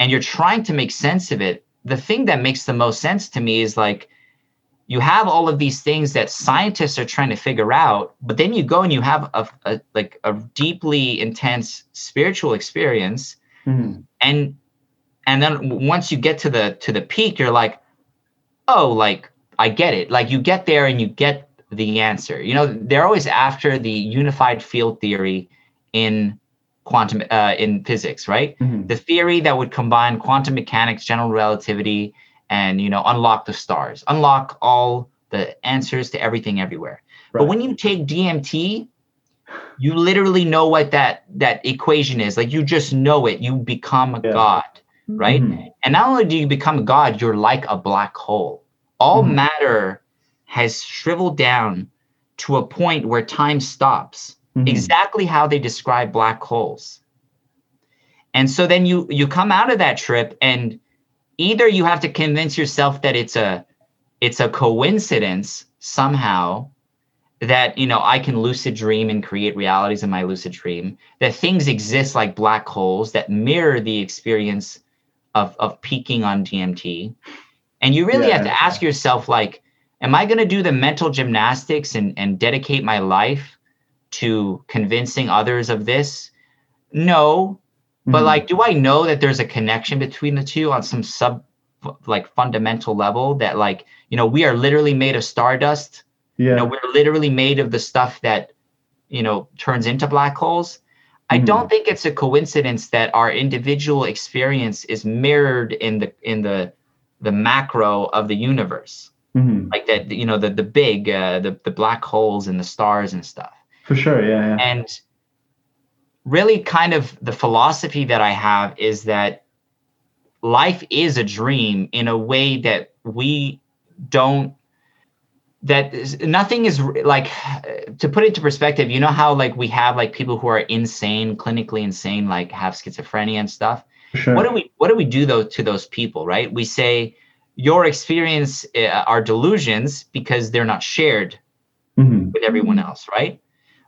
and you're trying to make sense of it, the thing that makes the most sense to me is like you have all of these things that scientists are trying to figure out, but then you go and you have a, a like a deeply intense spiritual experience, mm-hmm. and and then once you get to the to the peak, you're like, oh, like I get it. Like you get there and you get the answer. You know, they're always after the unified field theory in quantum uh, in physics, right? Mm-hmm. The theory that would combine quantum mechanics, general relativity, and you know unlock the stars, unlock all the answers to everything everywhere. Right. But when you take DMT, you literally know what that that equation is. Like you just know it. You become a yeah. god, right? Mm-hmm. And not only do you become a god, you're like a black hole. All mm-hmm. matter has shriveled down to a point where time stops mm-hmm. exactly how they describe black holes. And so then you you come out of that trip and either you have to convince yourself that it's a it's a coincidence somehow that you know I can lucid dream and create realities in my lucid dream that things exist like black holes that mirror the experience of of peaking on DMT and you really yeah. have to ask yourself like am I going to do the mental gymnastics and and dedicate my life to convincing others of this? No. But mm-hmm. like, do I know that there's a connection between the two on some sub like fundamental level that like, you know, we are literally made of stardust. Yeah. You know, we're literally made of the stuff that, you know, turns into black holes. I mm-hmm. don't think it's a coincidence that our individual experience is mirrored in the in the the macro of the universe. Mm-hmm. Like that, you know, the the big uh, the the black holes and the stars and stuff. For sure, yeah, yeah. And really, kind of the philosophy that I have is that life is a dream in a way that we don't that is, nothing is like to put it into perspective you know how like we have like people who are insane clinically insane like have schizophrenia and stuff sure. what do we what do we do though to those people right we say your experience uh, are delusions because they're not shared mm-hmm. with everyone else right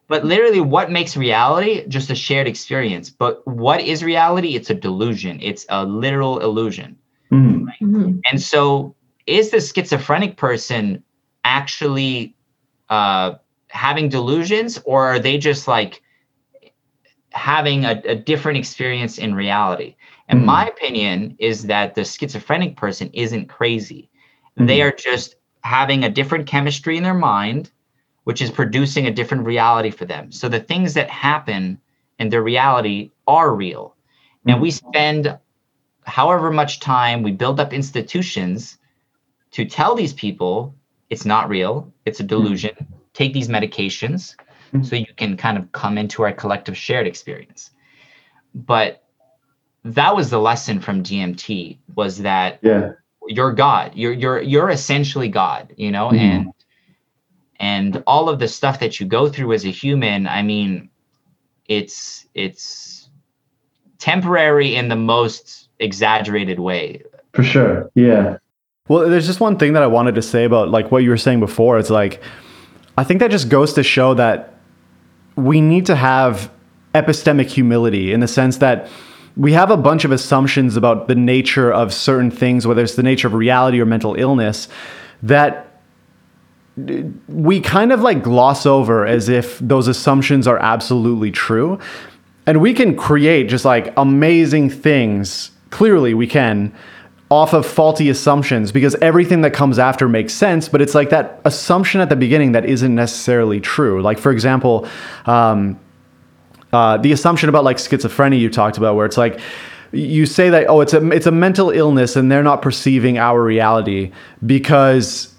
but literally, what makes reality? Just a shared experience. But what is reality? It's a delusion. It's a literal illusion. Mm-hmm. Right? Mm-hmm. And so, is the schizophrenic person actually uh, having delusions, or are they just like having a, a different experience in reality? And mm-hmm. my opinion is that the schizophrenic person isn't crazy. They mm-hmm. are just having a different chemistry in their mind which is producing a different reality for them. So the things that happen in their reality are real. And we spend however much time we build up institutions to tell these people it's not real, it's a delusion. Take these medications Mm-hmm. so you can kind of come into our collective shared experience. But that was the lesson from DMT was that Yeah. you're God. You're you're you're essentially God, you know, Mhm. and and all of the stuff that you go through as a human, I mean, it's it's temporary in the most exaggerated way. For sure. Yeah. Well, there's just one thing that I wanted to say about like what you were saying before. It's like I think that just goes to show that we need to have epistemic humility in the sense that we have a bunch of assumptions about the nature of certain things, whether it's the nature of reality or mental illness, that we kind of like gloss over as if those assumptions are absolutely true. And we can create just like amazing things. Clearly, we can off of faulty assumptions because everything that comes after makes sense, but it's like that assumption at the beginning that isn't necessarily true. Like, for example, um, uh, the assumption about like schizophrenia you talked about, where it's like you say that oh, it's a it's a mental illness and they're not perceiving our reality because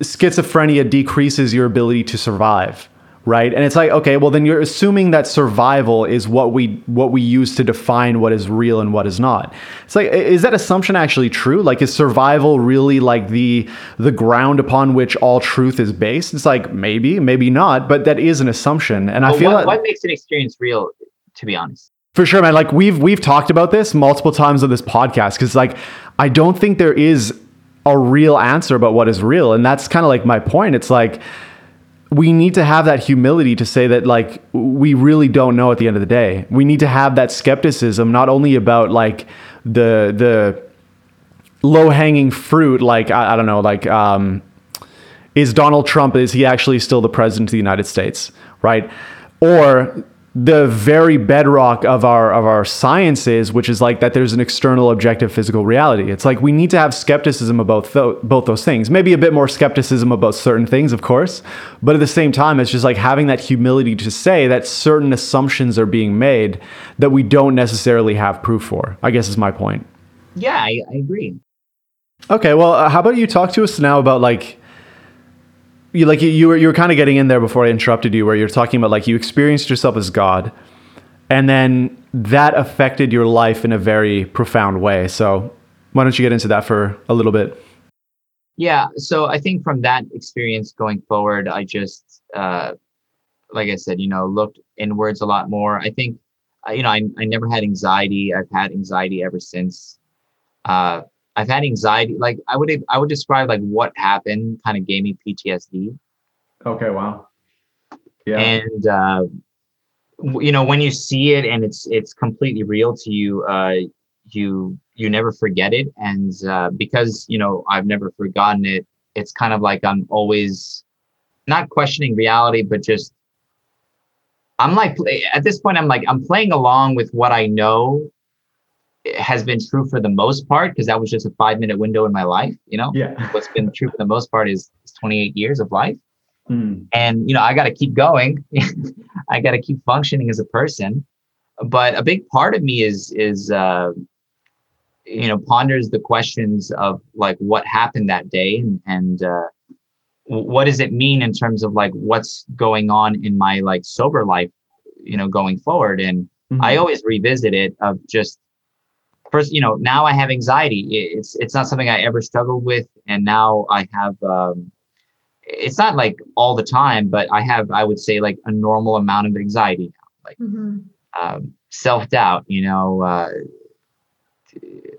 schizophrenia decreases your ability to survive right and it's like okay well then you're assuming that survival is what we what we use to define what is real and what is not it's like is that assumption actually true like is survival really like the the ground upon which all truth is based it's like maybe maybe not but that is an assumption and i feel what, that what makes an experience real, to be honest? for sure, man. Like we've we've talked about this multiple times on this podcast because like I don't think there is a real answer about what is real, and that's kind of like my point. It's like we need to have that humility to say that like we really don't know at the end of the day. We need to have that skepticism not only about like the the low hanging fruit, like I, I don't know, like um, is Donald Trump is he actually still the president of the United States, right? Or the very bedrock of our of our sciences, which is like that there's an external objective physical reality. It's like we need to have skepticism about th- both those things. Maybe a bit more skepticism about certain things, of course, but at the same time, it's just like having that humility to say that certain assumptions are being made that we don't necessarily have proof for. I guess is my point. Yeah, I, I agree. Okay, well, uh, how about you talk to us now about like you like you, you were you were kind of getting in there before I interrupted you, where you're talking about like you experienced yourself as God, and then that affected your life in a very profound way. So why don't you get into that for a little bit? Yeah. So I think from that experience going forward, I just, uh, like I said, you know, looked inwards a lot more. I think, uh, you know, I, I never had anxiety. I've had anxiety ever since. Uh, I've had anxiety. Like I would, I would describe like what happened kind of gave me PTSD. Okay, wow. Yeah. And, uh, you know, when you see it and it's, it's completely real to you, uh, you, you never forget it. And, uh, because, you know, I've never forgotten it, it's kind of like I'm always not questioning reality, but just, I'm like, at this point, I'm like, I'm playing along with what I know has been true for the most part, because that was just a five minute window in my life, you know? yeah. What's been true for the most part is, is 28 years of life Mm. and you know i got to keep going i got to keep functioning as a person but a big part of me is is uh you know ponders the questions of like what happened that day and, and uh what does it mean in terms of like what's going on in my like sober life you know going forward and Mm-hmm. i always revisit it of just first you know now i have anxiety it's it's not something i ever struggled with and now i have um it's not like all the time but i have i would say like a normal amount of anxiety now like Mhm. um, self-doubt you know uh,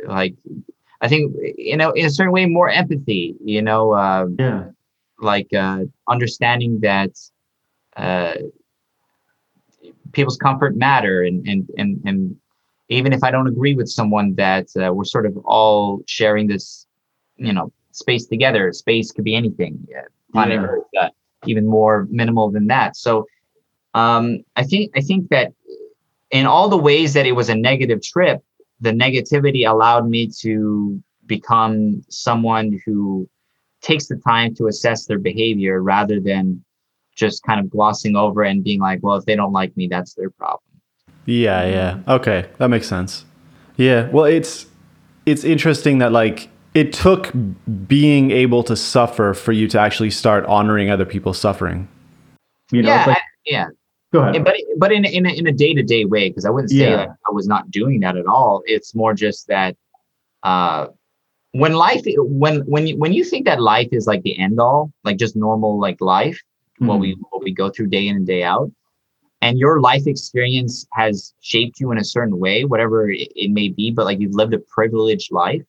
like i think you know in a certain way more empathy you know uh, Yeah. like uh, understanding that uh, people's comfort matter and and and and even if I don't agree with someone that uh, we're sort of all sharing this you know space together space could be anything yeah, planet Yeah. Earth uh, even more minimal than that so um, I think I think that in all the ways that it was a negative trip the negativity allowed me to become someone who takes the time to assess their behavior rather than just kind of glossing over and being like, well, if they don't like me, that's their problem. Yeah, yeah. Okay, that makes sense. Yeah. Well, it's it's interesting that like it took being able to suffer for you to actually start honoring other people's suffering. You know, yeah, it's like, I- yeah. go ahead. but but in a- in a, in a day to day way, because I wouldn't say Yeah. that I was not doing that at all. It's more just that uh, when life when when you when you think that life is like the end all, like just normal like life, what Mhm. we what we go through day in and day out, and your life experience has shaped you in a certain way, whatever it, it may be, but like you've lived a privileged life,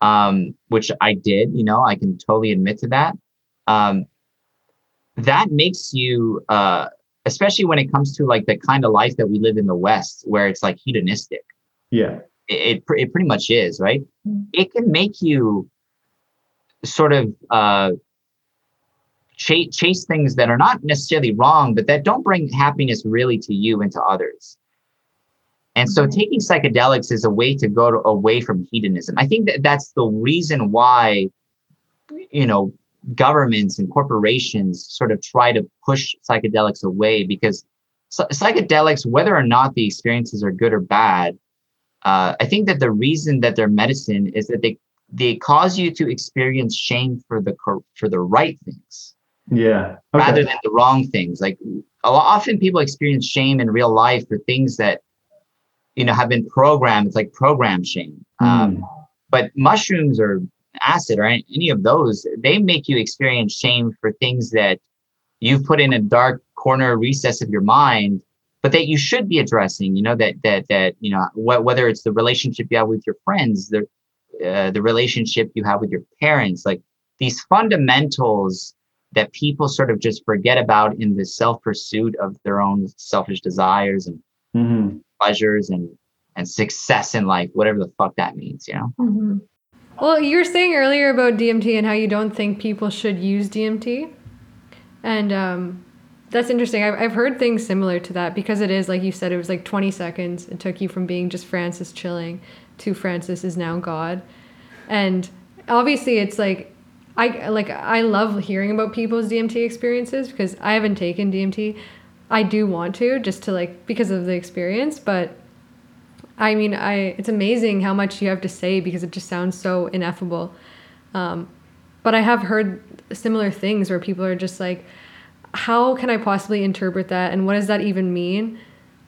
um, which I did. You know, I can totally admit to that. Um, that makes you uh especially when it comes to like the kind of life that we live in the west where it's like hedonistic yeah. it, it, pr- it pretty much is right it can make you sort of uh chase, chase things that are not necessarily wrong but that don't bring happiness really to you and to others. And so Mhm. taking psychedelics is a way to go to, away from hedonism. I think that that's the reason why you know governments and corporations sort of try to push psychedelics away because psychedelics whether or not the experiences are good or bad uh, I think that the reason that they're medicine is that they they cause you to experience shame for the for the right things Yeah. rather than the wrong things. Like a lot, often people experience shame in real life for things that you know have been programmed. It's like program shame. Um, Mm. but mushrooms or acid or any any of those, they make you experience shame for things that you've put in a dark corner recess of your mind but that you should be addressing you know that that that you know wh- whether it's the relationship you have with your friends the uh, the relationship you have with your parents like these fundamentals that people sort of just forget about in the self pursuit of their own selfish desires and Mhm. pleasures and and success in life whatever the fuck that means you know Mm-hmm. Well, you were saying earlier about DMT and how you don't think people should use DMT. And um, that's interesting. I've, I've heard things similar to that because it is, like you said, it was like 20 seconds. It took you from being just Francis chilling to Francis is now God. And obviously, it's like, I like I love hearing about people's DMT experiences because I haven't taken DMT. I do want to just to like because of the experience, but I mean, I it's amazing how much you have to say because it just sounds so ineffable. Um, but I have heard similar things where people are just like, how can I possibly interpret that, and what does that even mean?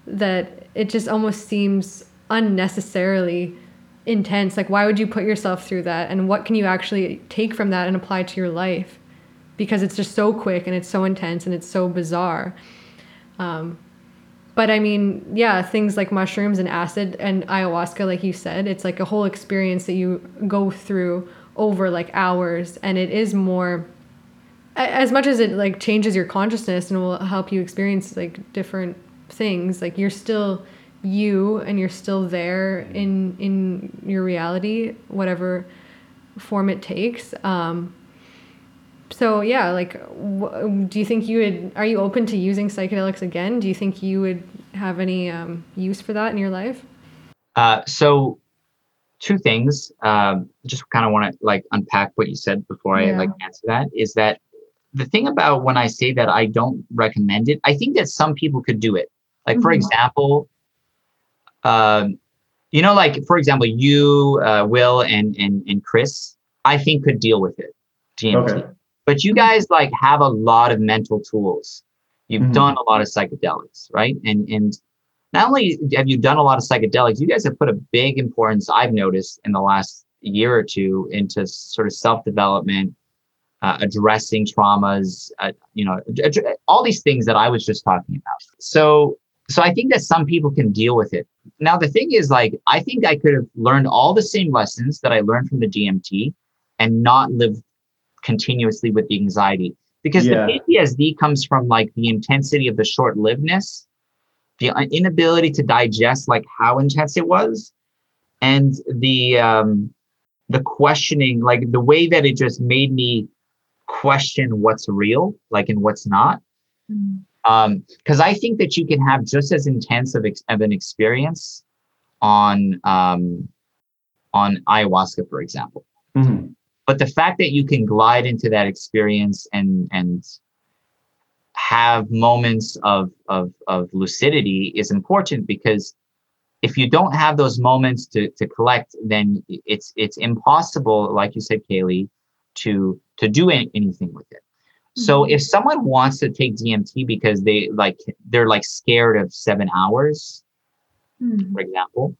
That it just almost seems unnecessarily intense. Like, why would you put yourself through that, and what can you actually take from that and apply to your life? Because it's just so quick and it's so intense and it's so bizarre. Um, but I mean, yeah, things like mushrooms and acid and ayahuasca, like you said, it's like a whole experience that you go through over like hours, and it is more. As much as it like changes your consciousness and will help you experience like different things, like you're still you and you're still there in in your reality, whatever form it takes. Um, so yeah, like, do you think you would? Are you open to using psychedelics again? Do you think you would have any um, use for that in your life? Uh, so two things. Um, just kind of want to like unpack what you said before I like answer that. Is that the thing about when I say that I don't recommend it? I think that some people could do it. Like for Mhm. example, um, you know, like for example, you, uh, Will, and and and Chris, I think could deal with it. DMT. Okay. But you guys like have a lot of mental tools. You've Mhm. done a lot of psychedelics, right? And and not only have you done a lot of psychedelics, you guys have put a big importance, I've noticed in the last year or two, into sort of self development, uh, addressing traumas, uh, you know, ad- ad- all these things that I was just talking about. So, so I think that some people can deal with it. Now, the thing is, like, I think I could have learned all the same lessons that I learned from the DMT and not live continuously with the anxiety because Yeah. the PTSD comes from like the intensity of the short livedness the uh, inability to digest like how intense it was and the um the questioning like the way that it just made me question what's real like and what's not um because i think that you can have just as intense of, ex- of an experience on um on ayahuasca for example Mhm. but the fact that you can glide into that experience and and have moments of of of lucidity is important because if you don't have those moments to to collect, then it's it's impossible, like you said, Kaylee, to to do any, anything with it. So Mhm. if someone wants to take DMT because they like they're like scared of seven hours, Mm-hmm. for example,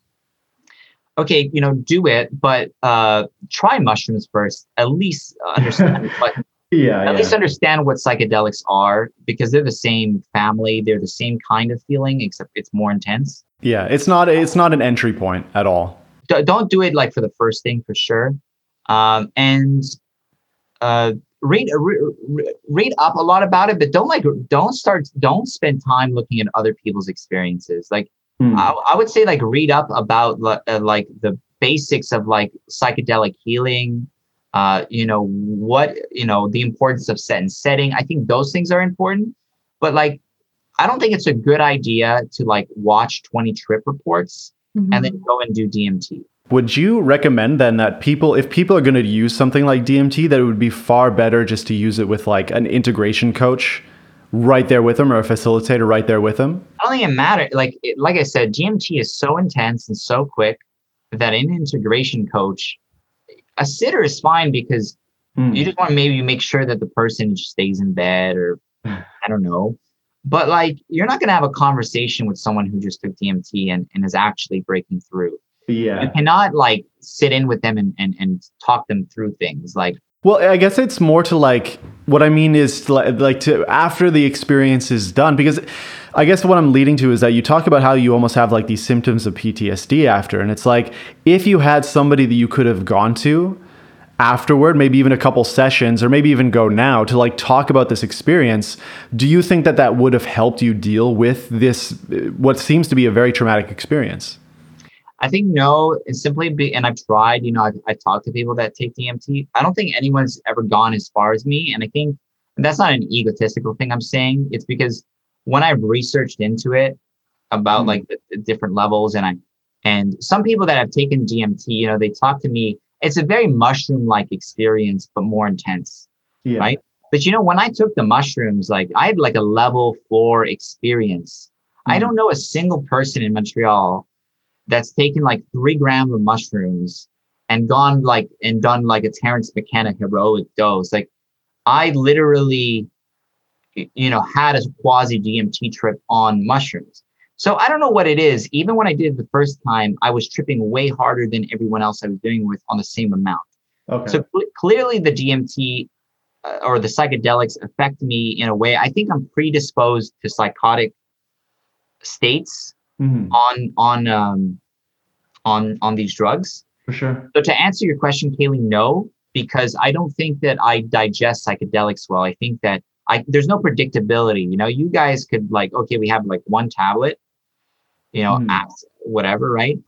okay, you know, do it, but uh, try mushrooms first. At least understand what Yeah. at yeah. least understand what psychedelics are because they're the same family. They're the same kind of feeling, except it's more intense. Yeah, it's not it's not an entry point at all. D- don't do it like for the first thing for sure. Um, and uh, read re- re- read up a lot about it, but don't like don't start don't spend time looking at other people's experiences. Like Hmm. I, I would say like read up about uh, like the basics of like psychedelic healing uh you know what you know the importance of set and setting i think those things are important but like i don't think it's a good idea to like watch 20 trip reports and then go and do dmt Would you recommend then that people, if people are going to use something like DMT, that it would be far better just to use it with like an integration coach right there with them or a facilitator right there with them? I don't think it matters. Like like I said, DMT is so intense and so quick that an integration coach, a sitter is fine because Hmm. you just want to maybe make sure that the person stays in bed or I don't know. But like you're not gonna have a conversation with someone who just took DMT and, and is actually breaking through. You yeah. cannot like sit in with them and, and, and talk them through things. Like Well, I guess it's more to like what I mean is to, li- like to after the experience is done because I guess what I'm leading to is that you talk about how you almost have like these symptoms of PTSD after and it's like if you had somebody that you could have gone to afterward maybe even a couple sessions or maybe even go now to like talk about this experience do you think that that would have helped you deal with this what seems to be a very traumatic experience I think no, it's simply be, and I've tried, you know, I've, I've talked to people that take DMT. I don't think anyone's ever gone as far as me. And I think and that's not an egotistical thing I'm saying. It's because when I've researched into it about Mhm. like the, the different levels and I, and some people that have taken DMT, you know, they talk to me, it's a very mushroom like experience, but more intense. Yeah. right? But you know, when I took the mushrooms, like I had like a level four experience. I Mhm. don't know a single person in Montreal that's taken like three grams of mushrooms and gone like and done like a Terence McKenna heroic dose. Like I literally, you know, had a quasi DMT trip on mushrooms. So I don't know what it is. Even when I did it the first time, I was tripping way harder than everyone else I was doing with on the same amount. Okay. So cl- clearly, the DMT uh, or the psychedelics affect me in a way. I think I'm predisposed to psychotic states Mhm. on on um, on on these drugs. For sure. So to answer your question, Kaylee, no, because I don't think that I digest psychedelics well. I think that I there's no predictability. You know, you guys could like, okay, we have like one tablet, you know, apps, whatever, right?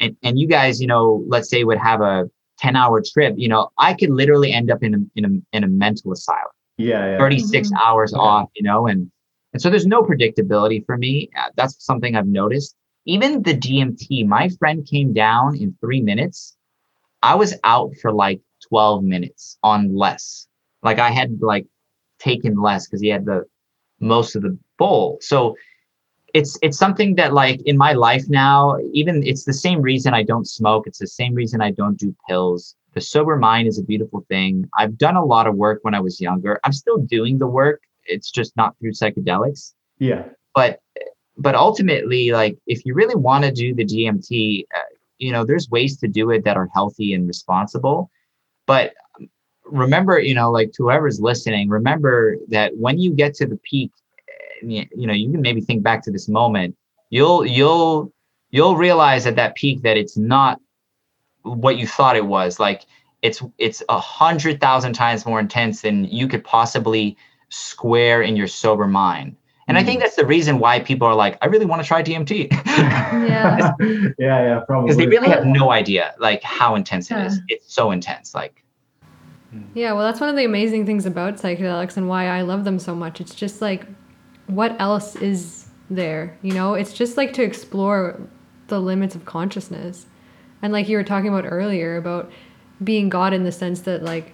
And and you guys, you know, let's say would have a 10 hour trip, you know, I could literally end up in a in a in a mental asylum. Yeah. Yeah. 36 Mhm. hours Okay. off, you know, and and so there's no predictability for me. Uh, That's something I've noticed. Even the DMT, my friend came down in three minutes. I was out for like 12 minutes on less. Like I had like taken less because he had the most of the bowl. So it's it's something that like in my life now, even it's the same reason I don't smoke. It's the same reason I don't do pills. The sober mind is a beautiful thing. I've done a lot of work when I was younger. I'm still doing the work. It's just not through psychedelics. Yeah. But but ultimately, like if you really want to do the DMT, uh, you know, there's ways to do it that are healthy and responsible. But remember, you know, like to whoever's listening, remember that when you get to the peak, you you know, you can maybe think back to this moment. You'll you'll you'll realize at that peak that it's not what you thought it was. Like it's it's a hundred thousand times more intense than you could possibly square in your sober mind. And I think hmm. that's the reason why people are like, I really want to try DMT. Yeah. yeah. Yeah. Probably. Because they really have no idea like how intense it is. It's so intense. Like hmm. Yeah, well, that's one of the amazing things about psychedelics and why I love them so much. It's just like, what else is there? You know, it's just like to explore the limits of consciousness. And like you were talking about earlier about being God in the sense that, like,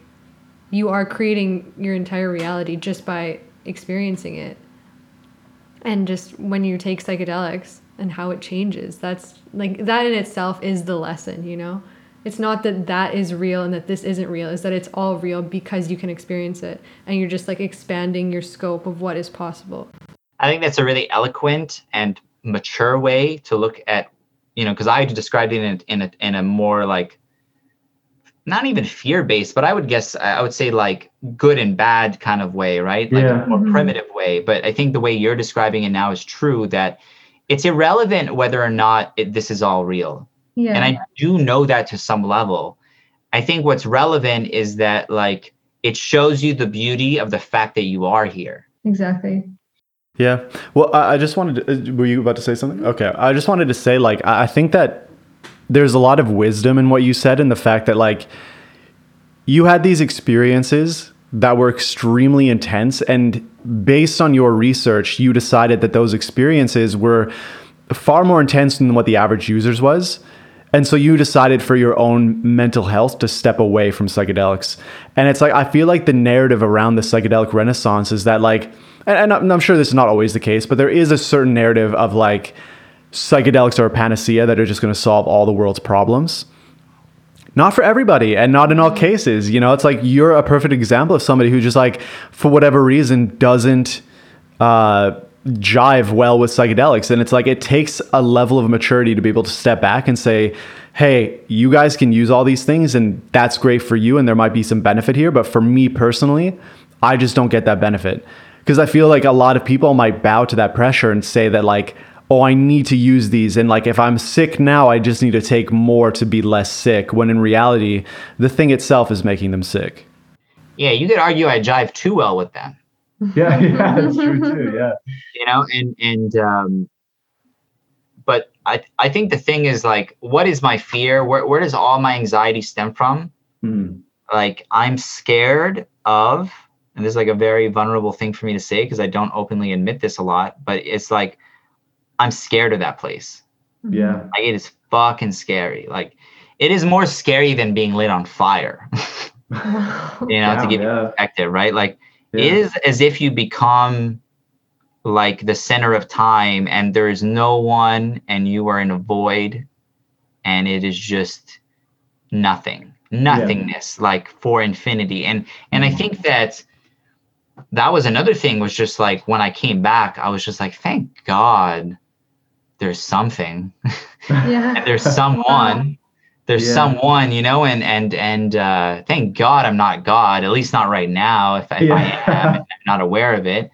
you are creating your entire reality just by experiencing it. And just when you take psychedelics and how it changes. That's like that in itself is the lesson, you know? It's not that that is real and that this isn't real, is that it's all real because you can experience it and you're just like expanding your scope of what is possible. I think that's a really eloquent and mature way to look at, you know, because I described it in, in a in a more like not even fear based, but I would guess I would say like good and bad kind of way, right? Like Yeah. a more Mhm. primitive way. But I think the way you're describing it now is true that it's irrelevant whether or not it, this is all real. Yeah. And I do know that to some level. I think what's relevant is that like it shows you the beauty of the fact that you are here. exactly. Yeah. Well, I, I just wanted to, uh, were you about to say something? Okay. I just wanted to say, like, I I think that there's a lot of wisdom in what you said, and the fact that, like, you had these experiences that were extremely intense, and based on your research, you decided that those experiences were far more intense than what the average users was. And so you decided for your own mental health to step away from psychedelics. And it's like, I feel like the narrative around the psychedelic renaissance is that, like, and, and I'm I'm sure this is not always the case, but there is a certain narrative of like psychedelics are a panacea that are just going to solve all the world's problems. Not for everybody and not in all cases. You know, it's like you're a perfect example of somebody who just, like, for whatever reason, doesn't uh, jive well with psychedelics. And it's like it takes a level of maturity to be able to step back and say, hey, you guys can use all these things and that's great for you. And there might be some benefit here. But for me personally, I just don't get that benefit. Because I feel like a lot of people might bow to that pressure and say that, like, oh, I need to use these. And like, if I'm sick now, I just need to take more to be less sick. When in reality, the thing itself is making them sick. Yeah, you could argue I jive too well with them. Yeah, yeah, that's true too. Yeah. you know and and um but i i think the thing is like what is my fear where, where does all my anxiety stem from Mm. like i'm scared of and this is like a very vulnerable thing for me to say because i don't openly admit this a lot but it's like i'm scared of that place. Mm-hmm. Yeah. like it is fucking scary. Like it is more scary than being lit on fire. You know to Damn, give you perspective right? Like Yeah. it is as if you become like the center of time and there is no one and you are in a void and it is just nothing. Nothingness like for infinity. And and i mm-hmm. think that that was another thing was just like when i came back i was just like thank god there's something. Yeah. and there's someone there's Yeah. someone you know and and and uh thank god i'm not god at least not right now if, if i am and i'm not aware of it.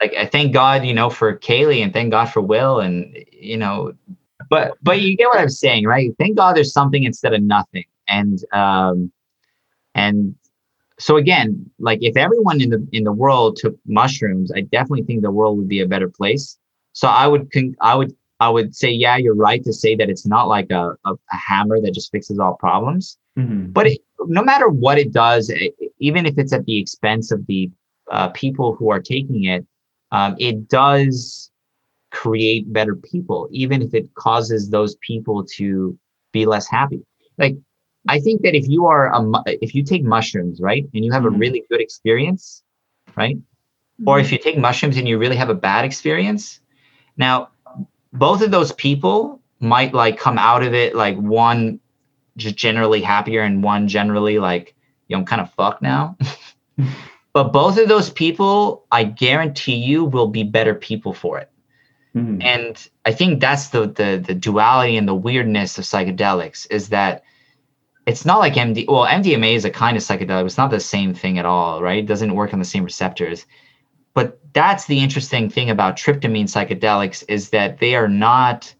Like i thank god you know for kaylee and thank god for will and you know but but you get what i'm saying right? Thank god there's something instead of nothing. And um and so again like if everyone in the in the world took mushrooms i definitely think the world would be a better place. So i would con- i would i would say yeah you're right to say that it's not like a, a, a hammer that just fixes all problems Mhm. but it, no matter what it does e- even if it's at the expense of the uh, people who are taking it um, it does create better people even if it causes those people to be less happy like i think that if you are a if you take mushrooms right and you have a Mhm. really good experience right or if you take mushrooms and you really have a bad experience now both of those people might like come out of it like one just generally happier and one generally like you know i'm kind of fucked now. But both of those people i guarantee you will be better people for it. Mhm. and i think that's the the the duality and the weirdness of psychedelics is that it's not like md well mdma is a kind of psychedelic it's not the same thing at all right? It doesn't work on the same receptors but that's the interesting thing about tryptamine psychedelics is that they are not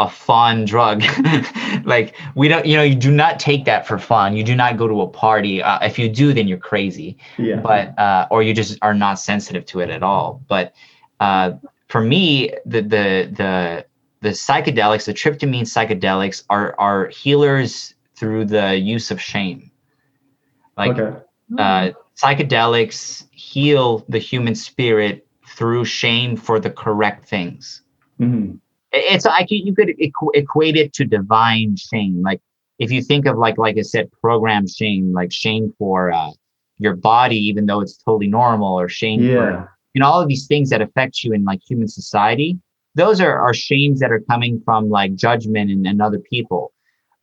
a fun drug like we don't you know you do not take that for fun you do not go to a party uh, if you do then you're crazy Yeah. but uh, or you just are not sensitive to it at all. But uh, for me, the the the the psychedelics, the tryptamine psychedelics, are are healers through the use of shame. Like okay. Psychedelics heal the human spirit through shame for the correct things. Mhm. It's I you could equ- equate it to divine shame. Like if you think of like like I said, program shame, like shame for uh, your body, even though it's totally normal, or shame for you know all of these things that affect you in like human society those are, are shames that are coming from like judgment and, and other people.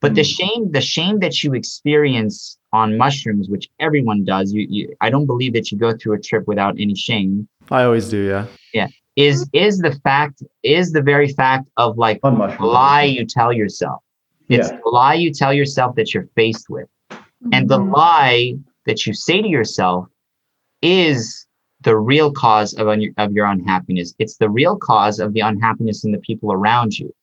But the Mm. shame, the shame that you experience on mushrooms, which everyone does, you, you I don't believe that you go through a trip without any shame, I always do, yeah. Yeah. Is is the fact, is the very fact of like On lie you tell yourself. It's Yeah. the lie you tell yourself that you're faced with. And the Mhm. lie that you say to yourself is the real cause of, un- of your unhappiness. It's the real cause of the unhappiness in the people around you.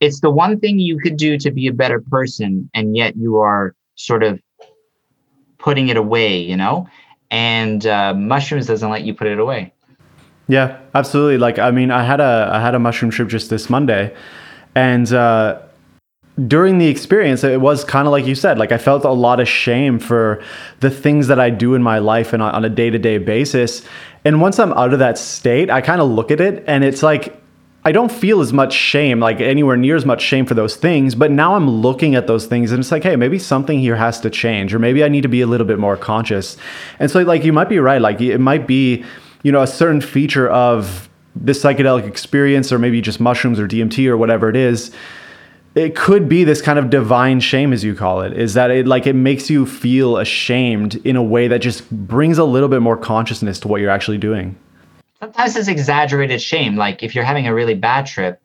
It's the one thing you could do to be a better person, and yet you are sort of putting it away, you know? And uh, mushrooms doesn't let you put it away. Yeah, absolutely. Like, I mean, I had a I had a mushroom trip just this Monday, and uh, during the experience, it was kind of like you said. Like, I felt a lot of shame for the things that I do in my life and on a day to day basis. And once I'm out of that state, I kind of look at it, and it's like I don't feel as much shame, like anywhere near as much shame for those things. But now I'm looking at those things and it's like, hey, maybe something here has to change, or maybe I need to be a little bit more conscious. And so, like, you might be right. Like, it might be, you know, a certain feature of this psychedelic experience, or maybe just mushrooms or DMT or whatever it is. It could be this kind of divine shame, as you call it, is that it like it makes you feel ashamed in a way that just brings a little bit more consciousness to what you're actually doing. Sometimes it's exaggerated shame like if you're having a really bad trip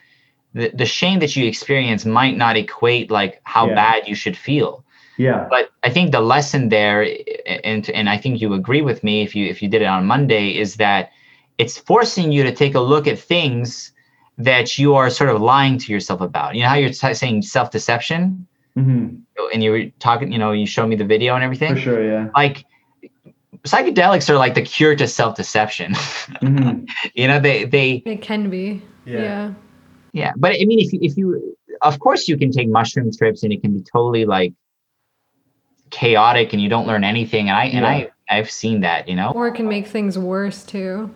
the, the shame that you experience might not equate like how Yeah. bad you should feel Yeah. but i think the lesson there and and i think you agree with me if you if you did it on monday is that it's forcing you to take a look at things that you are sort of lying to yourself about you know how you're t- saying self-deception hmm and you were talking you know you showed me the video and everything For sure. Yeah. like psychedelics are like the cure to self-deception hmm you know they they It can be. Yeah. Yeah. Yeah, but I mean, if you, if you, of course, you can take mushroom trips and it can be totally like chaotic and you don't learn anything. And I and I I've seen that, you know, Or it can make things worse too.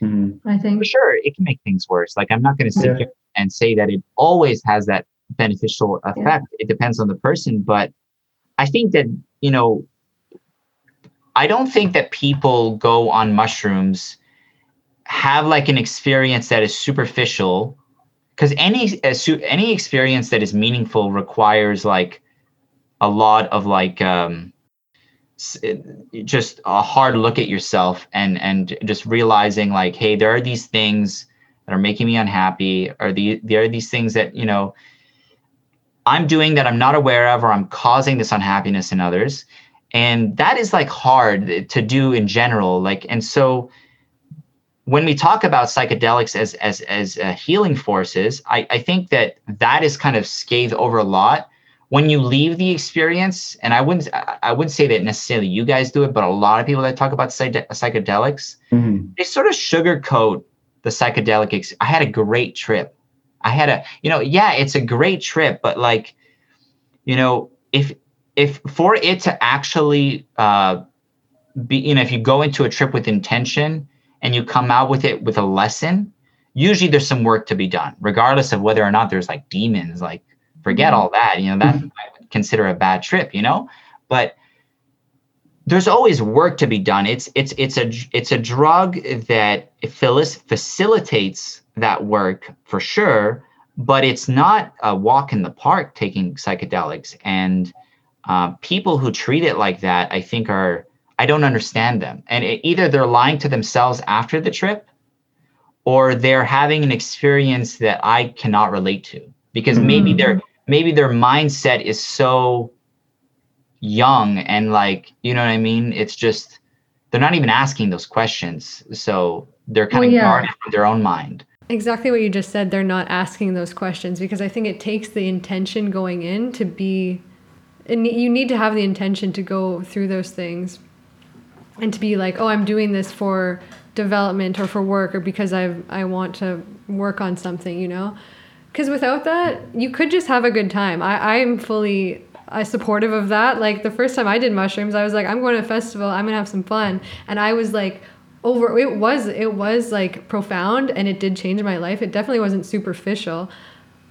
hmm I think. for sure it can make things worse. Like I'm not going to sit Yeah. here and say that it always has that beneficial effect. It depends on the person, but I think that you know, I don't think that people go on mushrooms have like an experience that is superficial because any uh, any experience that is meaningful requires like a lot of like um s- just a hard look at yourself and and just realizing like hey there are these things that are making me unhappy. Or the there are these things that you know i'm doing that i'm not aware of or i'm causing this unhappiness in others and that is like hard to do in general like and so when we talk about psychedelics as as as uh, healing forces I, I think that that is kind of scathed over a lot. When you leave the experience and i wouldn't i wouldn't say that necessarily you guys do it but a lot of people that talk about psych- psychedelics hmm they sort of sugarcoat the psychedelic ex- i had a great trip. I had a you know yeah it's a great trip but like you know if if for it to actually uh be you know if you go into a trip with intention and you come out with it with a lesson usually there's some work to be done regardless of whether or not there's like demons like forget Mhm. all that you know that i would consider a bad trip you know? But there's always work to be done. It's it's it's a it's a drug that falis- facilitates that work for sure but it's not a walk in the park taking psychedelics and uh, people who treat it like that i think are i don't understand them and it, either they're lying to themselves after the trip or they're having an experience that i cannot relate to because maybe Mhm. their maybe their mindset is so young and like you know what i mean it's just they're not even asking those questions so they're kind Well, of yeah. guarded with their own mind Exactly what you just said. They're not asking those questions because I think it takes the intention going in to be, and you need to have the intention to go through those things and to be like, oh, I'm doing this for development or for work or because I I want to work on something, you know? Because without that, you could just have a good time. I, I'm fully uh, supportive of that. Like the first time I did mushrooms, I was like, I'm going to a festival, I'm to have some fun. And I was like, over it was it was like profound and it did change my life it definitely wasn't superficial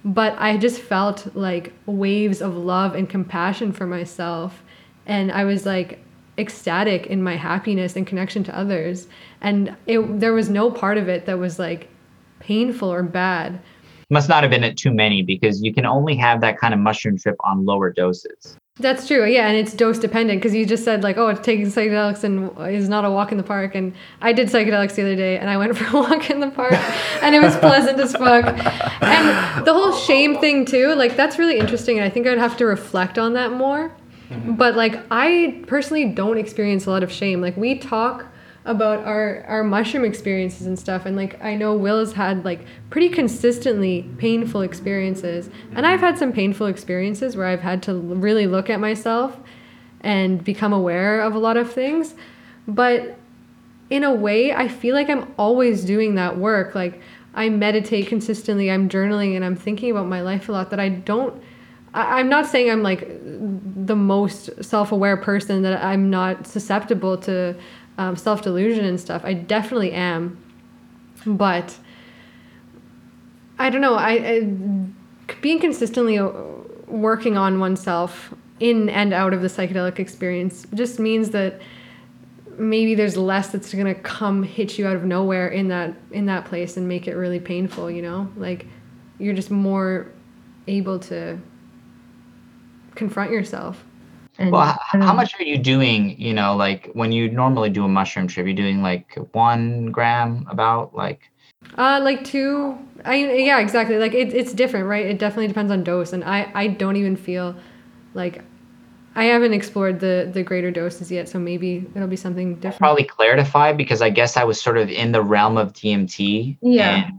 but i just felt like waves of love and compassion for myself and i was like ecstatic in my happiness and connection to others and it there was no part of it that was like painful or bad. Must not have been at too many because you can only have that kind of mushroom trip on lower doses. That's true. Yeah, and it's dose dependent because you just said like, oh, taking psychedelics and is not a walk in the park. And I did psychedelics the other day, and I went for a walk in the park, and it was pleasant as fuck. And the whole shame thing too, like that's really interesting, and I think I'd have to reflect on that more. Mm-hmm. But like, I personally don't experience a lot of shame. Like we talk about our our mushroom experiences and stuff. And like I know Will has had like pretty consistently painful experiences. And I've had some painful experiences where I've had to really look at myself and become aware of a lot of things. But in a way I feel like I'm always doing that work. Like I meditate consistently I'm journaling and I'm thinking about my life a lot that I don't I, I'm not saying I'm like the most self-aware person that I'm not susceptible to um, self delusion and stuff. I definitely am, but I don't know. I, I being consistently uh, working on oneself in and out of the psychedelic experience just means that maybe there's less that's gonna come hit you out of nowhere in that in that place and make it really painful. You know, like you're just more able to confront yourself. And well, how much are you doing? You know, like when you normally do a mushroom trip, you're doing like one gram, about like. Uh, like two. I yeah, exactly. Like it, it's different, right? It definitely depends on dose, and I I don't even feel like I haven't explored the the greater doses yet, so maybe it'll be something different. I'll probably clarify because I guess I was sort of in the realm of DMT. Yeah.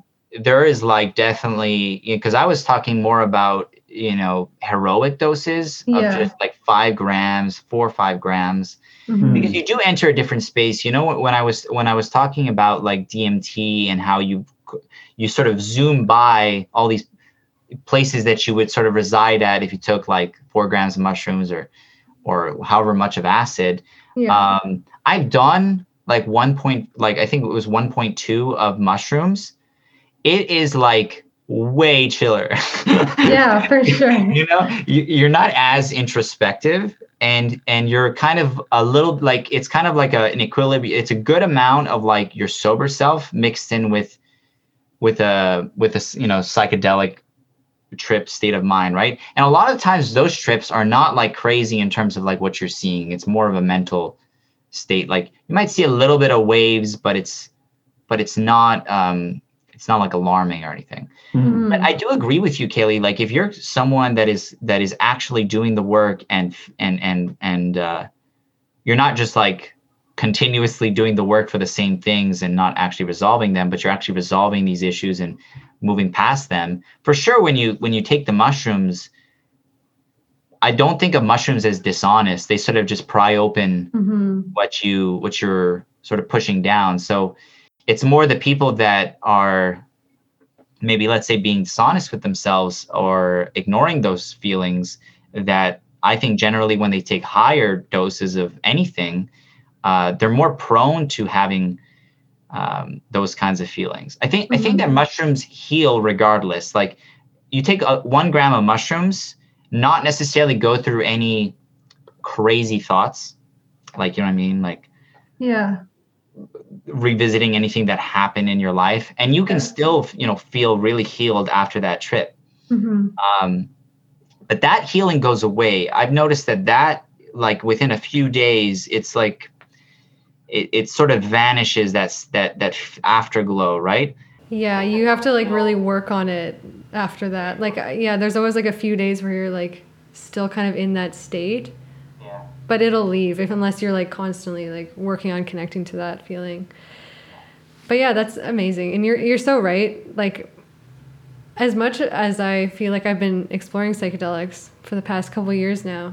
there is like definitely because you know, I was talking more about you know heroic doses yeah. of just like five grams four or five grams mm-hmm. because you do enter a different space you know when i was when i was talking about like dmt and how you you sort of zoom by all these places that you would sort of reside at if you took like four grams of mushrooms or or however much of acid yeah. um i've done like one point like i think it was 1.2 of mushrooms it is like way chiller. yeah, for sure. you know, you, are not as introspective and and you're kind of a little like it's kind of like a, an equilibrium. It's a good amount of like your sober self mixed in with with a with a you know psychedelic trip state of mind, right? And a lot of times those trips are not like crazy in terms of like what you're seeing. It's more of a mental state. Like you might see a little bit of waves, but it's but it's not um it's not like alarming or anything. Mm-hmm. But I do agree with you, Kaylee. Like if you're someone that is that is actually doing the work and and and and uh, you're not just like continuously doing the work for the same things and not actually resolving them, but you're actually resolving these issues and moving past them. For sure, when you when you take the mushrooms, I don't think of mushrooms as dishonest. They sort of just pry open mm-hmm. what you what you're sort of pushing down. So it's more the people that are maybe let's say being dishonest with themselves or ignoring those feelings that i think generally when they take higher doses of anything uh, they're more prone to having um, those kinds of feelings i think mm-hmm. i think that mm-hmm. mushrooms heal regardless like you take a, one gram of mushrooms not necessarily go through any crazy thoughts like you know what i mean like yeah revisiting anything that happened in your life and you can still you know feel really healed after that trip. Mm-hmm. um, but that healing goes away. I've noticed that that like within a few days it's like it, it sort of vanishes that's that that afterglow right? Yeah you have to like really work on it after that. Like uh, yeah there's always like a few days where you're like still kind of in that state but it'll leave if unless you're like constantly like working on connecting to that feeling. But yeah that's amazing. And you're you're so right. Like as much as i feel like i've been exploring psychedelics for the past couple years now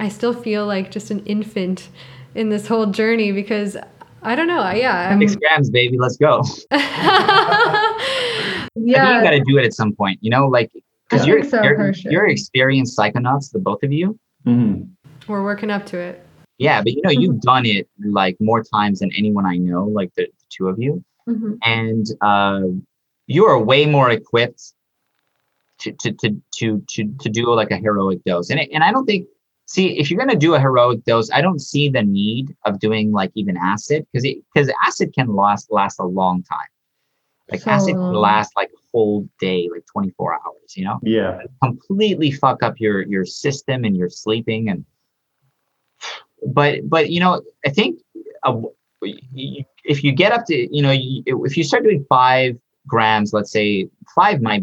i still feel like just an infant in this whole journey because i don't know. Yeah six grams baby. Let's go. Yeah you got to do it at some point you know like because you're, so, you're, sure. you're experienced psychonauts the both of you. Mm-hmm we're working up to it. Yeah, but you know, you've done it like more times than anyone I know, like the, the two of you. Mm-hmm. And uh, you are way more equipped to, to, to, to, to, to do like a heroic dose. And, it, and I don't think, see, if you're going to do a heroic dose, I don't see the need of doing like even acid because it because acid can last, last a long time. Like So acid can last like a whole day, like 24 hours, you know? Yeah. completely fuck up your your system and your sleeping and but but you know i think uh, if you get up to you know if you start doing five grams let's say five might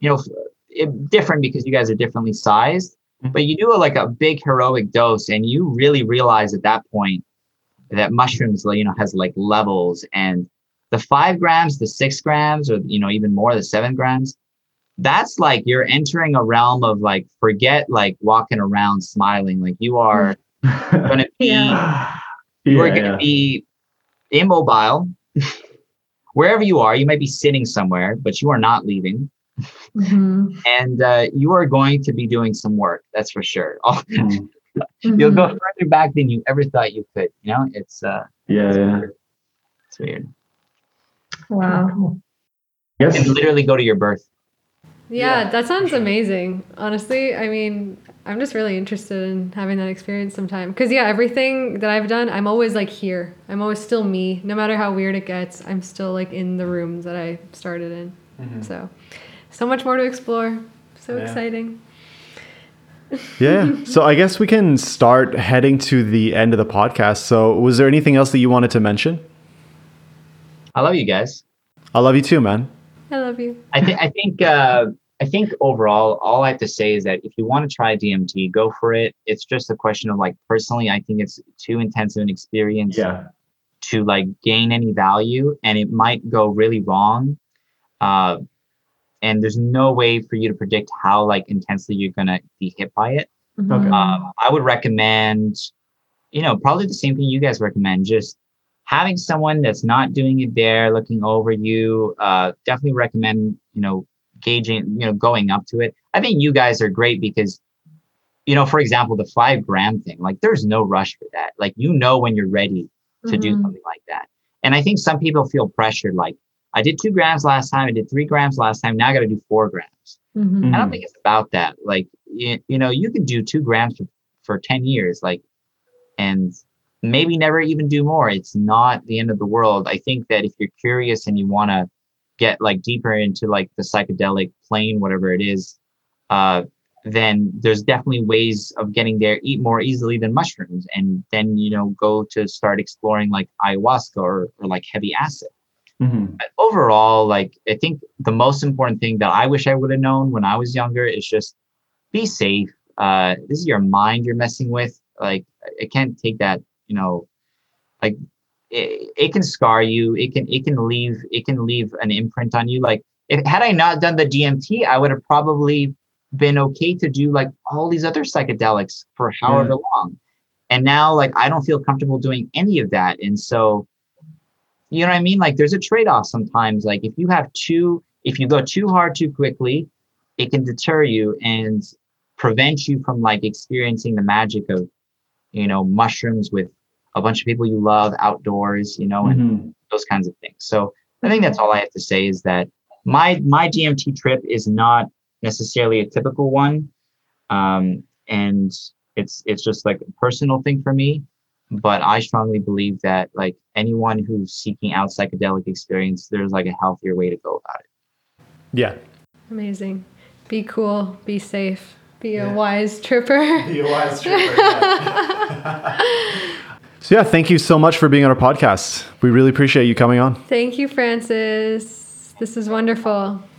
you know it, different because you guys are differently sized Mhm. but you do a, like a big heroic dose and you really realize at that point that mushrooms you know has like levels and the five grams the six grams or you know even more the seven grams that's like you're entering a realm of like forget like walking around smiling like you are gonna be Yeah. you are Yeah, gonna yeah. be immobile wherever you are you might be sitting somewhere but you are not leaving Mhm. and uh, you are going to be doing some work that's for sure Mhm. you'll go Mhm. further back than you ever thought you could you know it's uh Yeah, it's yeah. weird. it's weird Wow. and Yes. literally go to your birth Yeah, Yeah, that sounds amazing. Honestly, I mean, I'm just really interested in having that experience sometime. Cause yeah, everything that I've done, I'm always like here. I'm always still me. No matter how weird it gets, I'm still like in the rooms that I started in. So, so much more to explore. So Yeah. exciting. Yeah. so I guess we can start heading to the end of the podcast. So was there anything else that you wanted to mention? i love you guys I love you too, man. I love you. I think I think uh, I think overall, all I have to say is that if you want to try DMT, go for it. It's just a question of like personally, I think it's too intensive an experience Yeah. to like gain any value, and it might go really wrong. Uh, and there's no way for you to predict how like intensely you're gonna be hit by it. Mm-hmm. Okay. Um, I would recommend, you know, probably the same thing you guys recommend. Just having someone that's not doing it there, looking over you. Uh, definitely recommend, you know, gauging, you know, going up to it. I think you guys are great because, you know, for example, the five gram thing, like there's no rush for that. Like you know when you're ready to do Mhm. something like that. And I think some people feel pressured, like I did two grams last time, I did three grams last time, now I got to do four grams. Mhm. I don't Mhm. think it's about that. Like you, you know, you could do two grams for, for 10 years, like, and maybe never even do more. It's not the end of the world. I think that if you're curious and you want to get like deeper into like the psychedelic plane, whatever it is, uh, then there's definitely ways of getting there eat more easily than mushrooms. And then, you know, go to start exploring like ayahuasca or, or like heavy acid Mhm. but overall, like I think the most important thing that I wish I would have known when I was younger is just be safe. Uh, this is your mind you're messing with. Like I can't take that, you know, like it, it can scar you. It can it can leave it can leave an imprint on you. Like if had I not done the DMT, I would have probably been okay to do like all these other psychedelics for however mm. long. And now like I don't feel comfortable doing any of that. And so you know what I mean? Like there's a trade-off sometimes. Like if you have too, if you go too hard too quickly, it can deter you and prevent you from like experiencing the magic of, you know, mushrooms with a bunch of people you love outdoors, you know, and Mhm. those kinds of things. So I think that's all I have to say is that my my DMT trip is not necessarily a typical one, um, and it's it's just like a personal thing for me. But I strongly believe that like anyone who's seeking out psychedelic experience, there's like a healthier way to go about it. Yeah. Amazing. Be cool. Be safe. Be Yeah. a wise tripper. So yeah, thank you so much for being on our podcast. We really appreciate you coming on. Thank you, Francis. This is wonderful.